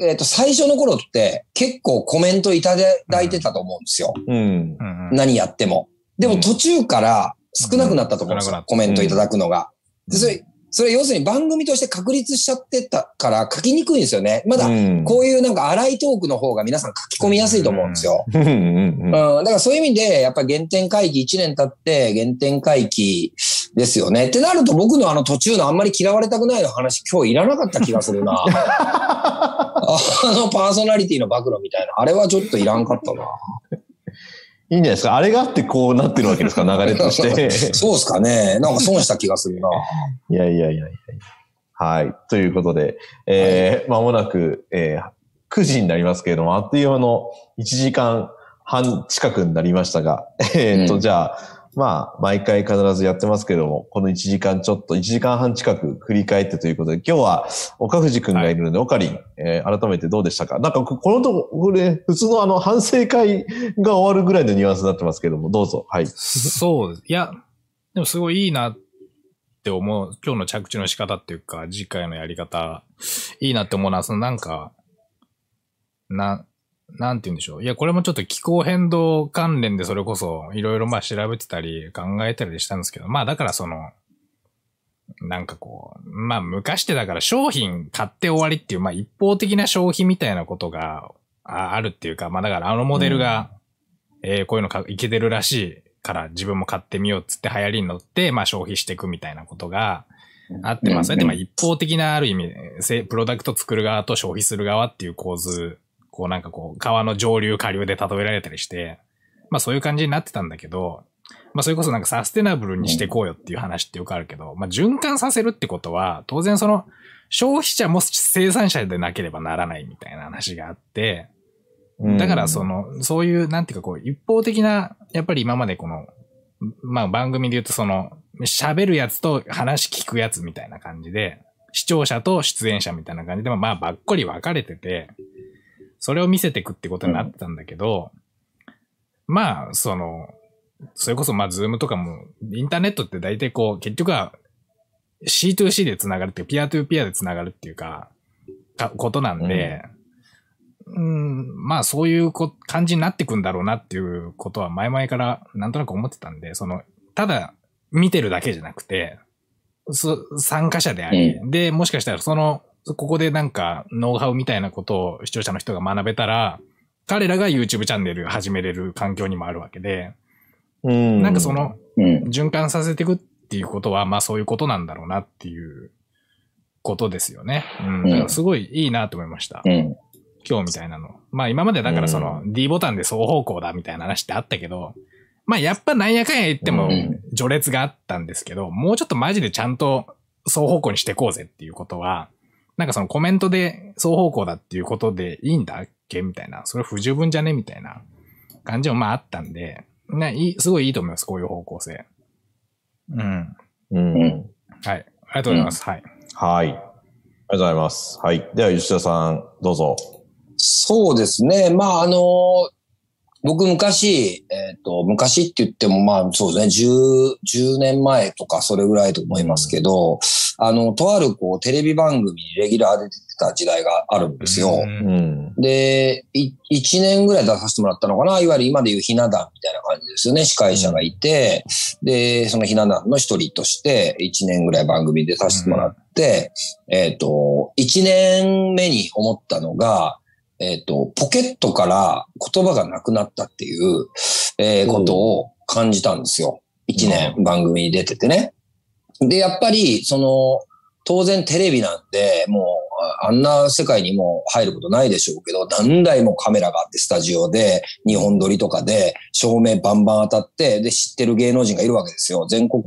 えっ、と、最初の頃って結構コメントいただいてたと思うんですよ。うん。何やっても。でも途中から少なくなったと思うんですよ。うんコメントいただくのが。で、それ、それ要するに番組として確立しちゃってたから書きにくいんですよね。まだうんこういうなんか荒いトークの方が皆さん書き込みやすいと思うんですよ。うん。だからそういう意味で、やっぱり原点回帰1年経って原点回帰ですよね。ってなると僕のあの途中のあんまり嫌われたくないの話今日いらなかった気がするな。[LAUGHS] あのパーソナリティの暴露みたいな。あれはちょっといらんかったな。いいんじゃないですか？あれがあってこうなってるわけですか、流れとして。[LAUGHS] そうですかね。なんか損した気がするな。いやいやいやいや。はい。ということで、えー、まもなく、えー、9時になりますけれども、あっという間の1時間半近くになりましたが、えーっと、うんじゃあ、まあ、毎回必ずやってますけども、この1時間ちょっと、1時間半近く振り返ってということで、今日は岡藤くんがいるので、岡林、えー改めてどうでしたか？なんか、このとこ、これ、普通のあの、反省会が終わるぐらいのニュアンスになってますけども、どうぞ。はい。そうです。いや、でもすごいいいなって思う。今日の着地の仕方っていうか、次回のやり方、いいなって思うのは、そのなんか、な、なんて言うんでしょう。いや、これもちょっと気候変動関連でそれこそ、いろいろまあ調べてたり考えたりしたんですけど、まあだからその、なんかこう、まあ昔ってだから商品買って終わりっていう、まあ一方的な消費みたいなことがああるっていうか、まあだからあのモデルが、えーこういうのかいけてるらしいから自分も買ってみようっつって流行りに乗って、まあ消費していくみたいなことがあって、まあそれってまあ一方的なある意味、せプロダクト作る側と消費する側っていう構図、こうなんかこう川の上流下流で例えられたりして、まあそういう感じになってたんだけど、まあそれこそなんかサステナブルにしていこうよっていう話ってよくあるけど、まあ循環させるってことは、当然その消費者も生産者でなければならないみたいな話があって、だからその、の、そういう、なんていうかこう、一方的な、やっぱり今までこの、まあ番組で言うとその、喋るやつと話聞くやつみたいな感じで、視聴者と出演者みたいな感じで、まあばっこり分かれてて、それを見せていくってことになってたんだけど、まあ、その、それこそまあズームとかも、インターネットって大体こう、結局は C2C で繋がるっていう、 peer to peer で繋がるっていうか、かことなんで、うん、まあそういうこ感じになってくんだろうなっていうことは前々からなんとなく思ってたんで、その、ただ見てるだけじゃなくて、そ参加者であり、で、もしかしたらその、ここでなんかノウハウみたいなことを視聴者の人が学べたら、彼らが YouTube チャンネル始めれる環境にもあるわけで、うんなんかそ、の、うん。循環させていくっていうことは、まあそういうことなんだろうなっていうことですよね。うん。だからすごいいいなと思いました。うん。今日みたいなの。まあ今までだからその D ボタンで双方向だみたいな話ってあったけど、まあやっぱなんやかんや言ってもうん序列があったんですけど、もうちょっとマジでちゃんと双方向にしていこうぜっていうことは、なんかそのコメントで双方向だっていうことでいいんだっけ？みたいな。それ不十分じゃね？みたいな感じもまああったんで、ないいすごいいいと思います、こういう方向性。うん。うん。うんはい。ありがとうございます。はい。はい。ありがとうございます。はい。では、吉田さん、どうぞ。そうですね。まあ、あの、僕昔、えっ、と、昔って言ってもまあそうですね、10、10年前とかそれぐらいと思いますけど、あの、とあるこうテレビ番組にレギュラーで出てた時代があるんですよ。うんうん。で、い1年ぐらい出させてもらったのかな？いわゆる今でいうひな壇みたいな感じですよね。司会者がいて、で、そのひな壇の一人として1年ぐらい番組に出させてもらって、えっ、と、1年目に思ったのが、えっ、と、ポケットから言葉がなくなったっていう、えーことを感じたんですよ。1年番組に出ててね。で、やっぱり、その、当然テレビなんで、もう、ああんな世界にも入ることないでしょうけど、何台もカメラがあって、スタジオで、日本撮りとかで、照明バンバン当たって、で、知ってる芸能人がいるわけですよ。全国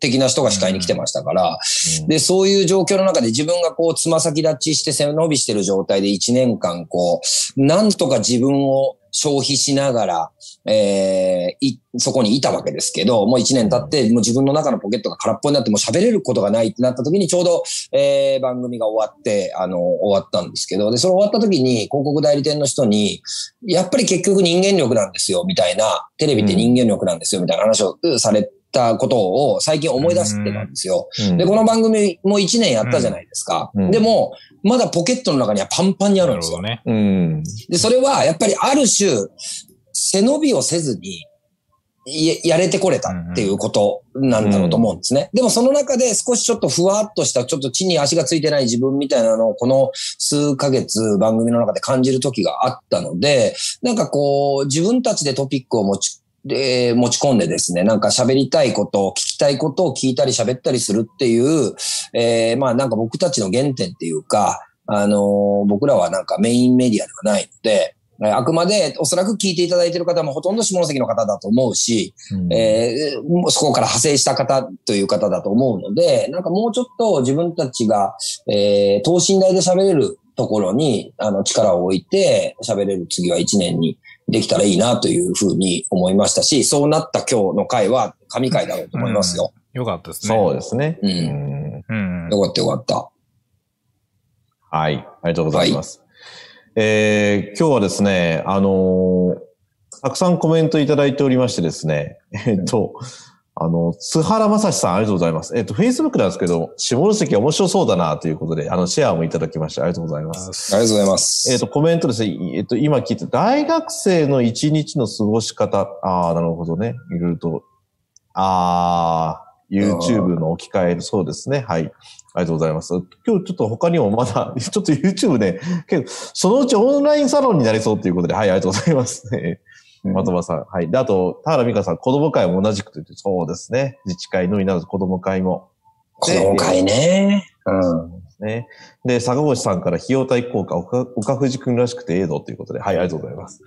的な人が司会に来てましたから。で、そういう状況の中で自分がこう、つま先立ちして背伸びしてる状態で1年間、こう、なんとか自分を消費しながら、えー、そこにいたわけですけど、もう1年経って、もう自分の中のポケットが空っぽになって、もう喋れることがないってなった時に、ちょうど、えー番組が終わって、あの、終わったんですけど、で、それ終わった時に、広告代理店の人に、やっぱり結局人間力なんですよ、みたいな、テレビって人間力なんですよ、みたいな話をされたことを最近思い出してたんですよ。うんで、この番組も1年やったじゃないですか。うんでも、まだポケットの中にはパンパンにあるんですよ。ね。うん。で、それはやっぱりある種、背伸びをせずに、ややれてこれたっていうことなんだろうと思うんですね。でもその中で少しちょっとふわっとした、ちょっと地に足がついてない自分みたいなのをこの数ヶ月番組の中で感じる時があったので、なんかこう自分たちでトピックを持ち、で持ち込んでですね、なんか喋りたいこと、聞きたいことを聞いたり喋ったりするっていう、えーまあなんか僕たちの原点っていうか、あのー僕らはなんかメインメディアではないので、えーあくまでおそらく聞いていただいている方もほとんど下関の方だと思うし、うん。えーそこから派生した方という方だと思うので、なんかもうちょっと自分たちが、えー等身大で喋れるところに、あの、力を置いて喋れる次は1年にできたらいいなというふうに思いましたし、そうなった今日の回は神回だろうと思いますよ。よかったですね。そうですね。うんうんうん。よかったよかった。はい。ありがとうございます。えー今日はですね、あのーたくさんコメントいただいておりましてですね、えっと、あの、津原正史さんありがとうございます。えっと、Facebook なんですけど、下関面白そうだなということで、あの、シェアもいただきましてありがとうございます。ありがとうございます。えっと、コメントですね、えっと、今聞いて、大学生の一日の過ごし方、ああ、なるほどね。いろいろと、ああ、YouTube の置き換え、そうですね。はい。ありがとうございます。今日ちょっと他にもまだ、[LAUGHS] ちょっと YouTube ね、結構、そのうちオンラインサロンになりそうということで、はい、ありがとうございます。えー的場さん。はい。で、あと、田原美香さん、子供会も同じくと言って、そうですね。自治会のみならず子供会も。子供会ね。うん。ね。で、坂越さんから費用対効果、岡岡藤くんらしくてええぞということで、はい、ありがとうございます。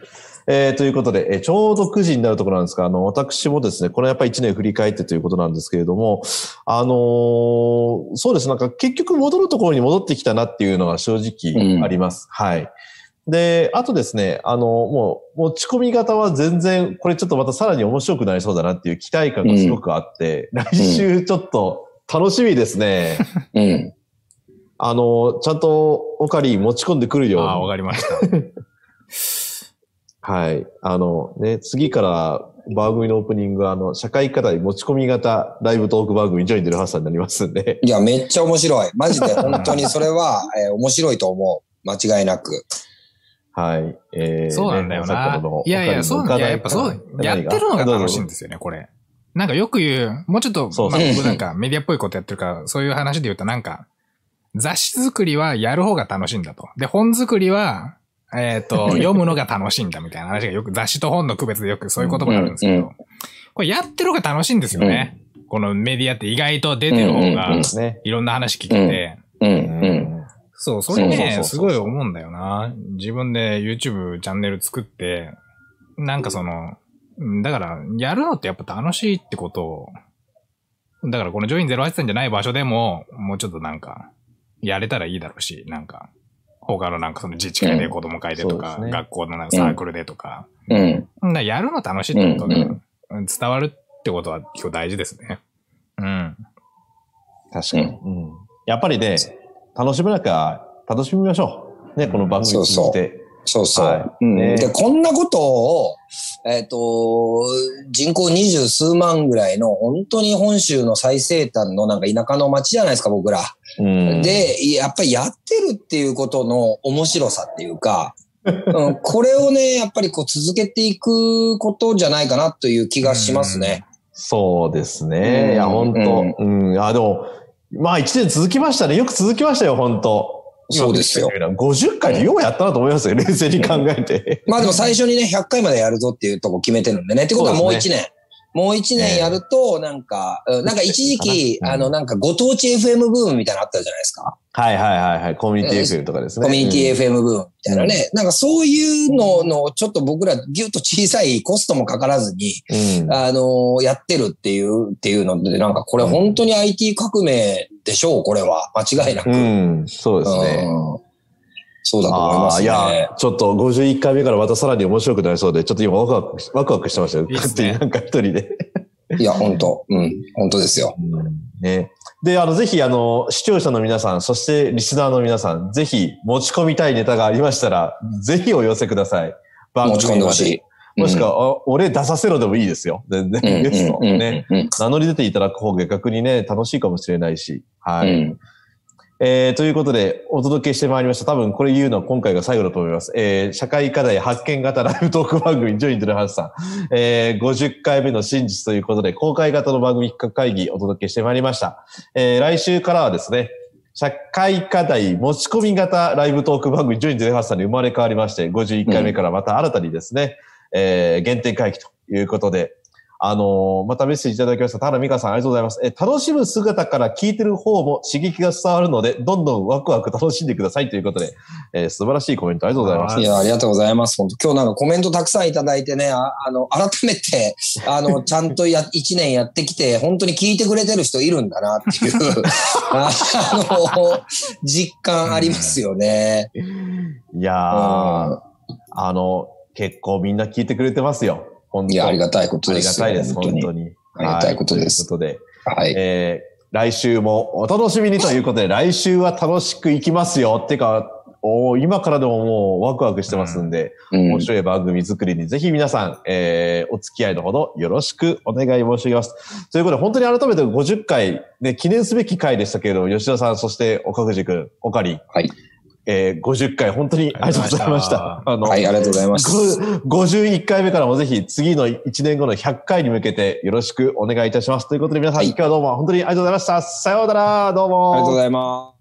えー、ということで、えーちょうど9時になるところなんですが、あの、私もですね、このやっぱり1年振り返ってということなんですけれども、あのーそうです、なんか結局戻るところに戻ってきたなっていうのが正直あります。はい。で、あとですね、あの、もう、持ち込み型は全然、これちょっとまたさらに面白くなりそうだなっていう期待感がすごくあって、来週ちょっと楽しみですね。うん。あの、ちゃんとオカリン持ち込んでくるようああ、わに。かりました。[LAUGHS] はい。あの、ね、次から番組のオープニングは、あの、社会課題持ち込み型ライブトーク番組、ジョインデルハッサンになりますんで。いや、めっちゃ面白い。マジで本当にそれは、[LAUGHS] えー面白いと思う。間違いなく。はい。えー、そうなんだよなの。いやいや、そう、いや、やっぱそう、やってるのが楽しいんでですよね、これ。なんかよく言う、もうちょっと、そうそうまあ僕なんかメディアっぽいことやってるから、そういう話で言うとなんか、雑誌作りはやる方が楽しいんだと。で、本作りは、えっ、と、[LAUGHS] 読むのが楽しいんだみたいな話がよく、雑誌と本の区別でよくそういう言葉があるんですけうんうど、これやってる方が楽しいんですよね。このメディアって意外と出てる方うんが。いろんな話聞けて、うん、ううん。そう、それね、すごい思うんだよな。自分で YouTube チャンネル作って、なんかその、うんだから、やるのってやっぱ楽しいってことを、だからこのジョイン08さんじゃない場所でも、もうちょっとなんか、やれたらいいだろうし、なんか、他のなんかその自治会で子供会でとか、うんね学校のなんかサークルでとか、うん。だやるの楽しいってことがうん伝わるってことは結構大事ですね。うん。確かに、うん。やっぱりね、楽しめなきゃ楽しみましょう。ね、この番組を通じて。そうそう。はいうんねで、こんなことを、えっ、と、人口二十数万ぐらいの、本当に本州の最西端のなんか田舎の町じゃないですか、僕ら。うん、で、やっぱりやってるっていうことの面白さっていうか、[LAUGHS] うん、これをね、やっぱりこう続けていくことじゃないかなという気がしますね。そうですうんね。いや、本当うん。あ、でも、まあ一年続きましたね。よく続きましたよ、本当そうですよ。50回でようやったなと思いますよ、冷静に考えて。まあでも最初にね、100回までやるぞっていうとこ決めてるんでね。ってことはもう1年。もう1年やると、なんか、うんなんか一時期、うんあの、なんかご当地 FM ブームみたいなのあったじゃないですか。はいはいはいはい。コミュニティ FM とかですね。コミュニティィ FM ブームみたいなね。なんかそういうのの、ちょっと僕らギュッと小さいコストもかからずに、うん。あのーやってるっていう、っていうので、なんかこれ本当に IT 革命でしょう、これは。間違いなく。うん、そうですね。うんそうだと思いますね。いや、ちょっと51回目からまたさらに面白くなりそうで、ちょっと今ワクワクし、ワクワクしてましたよ。い勝手になんか一人で。いや、本当うん、本当ですよ。ね。で、あの、ぜひ、あの、視聴者の皆さん、そしてリスナーの皆さん、ぜひ持ち込みたいネタがありましたら、ぜひお寄せください。番持ち込んでほしい。もしくは、あ俺出させろでもいいですよ。全然、うん、ゲストうん、うんね。うん名乗り出ていただく方が逆にね、楽しいかもしれないし。はい。うんえー、ということで、お届けしてまいりました。多分これ言うのは今回が最後だと思います。えー、社会課題発見型ライブトーク番組、ジョイントルハスさん。えー、50回目の真実ということで、公開型の番組企画会議お届けしてまいりました。えー、来週からはですね、社会課題持ち込み型ライブトーク番組、ジョイントルハスさんに生まれ変わりまして、51回目からまた新たにですね、えー、原点回帰ということで、あのーまたメッセージいただきました。田原美香さん、ありがとうございます。えー楽しむ姿から聞いてる方も刺激が伝わるので、どんどんワクワク楽しんでくださいということで、えー素晴らしいコメントありがとうございます。いや、ありがとうございます。本当今日なんかコメントたくさんいただいてね、ああの、改めて、あの、[LAUGHS] ちゃんとや、一年やってきて、本当に聞いてくれてる人いるんだなっていう、[LAUGHS] あの、実感ありますよね。いやー、うんあの、結構みんな聞いてくれてますよ。本当いや、ありがたいことありですよ。がたいです、本当に。ありがたいことですはということで、はい。えー来週もお楽しみにということで、来週は楽しくいきますよ。ってか、おー今からでももうワクワクしてますんで、うん面白い番組作りにぜひ皆さん、えーお付き合いのほどよろしくお願い申し上げます。ということで、本当に改めて50回、ね、記念すべき回でしたけれども、吉田さん、そして岡藤君、岡里、はい。えー50回本当にありがとうございました。あの、はい、ありがとうございます。ご51回目からもぜひ次の1年後の100回に向けてよろしくお願いいたします。ということで皆さん、はい今日はどうも本当にありがとうございました。さようなら、どうも。ありがとうございます。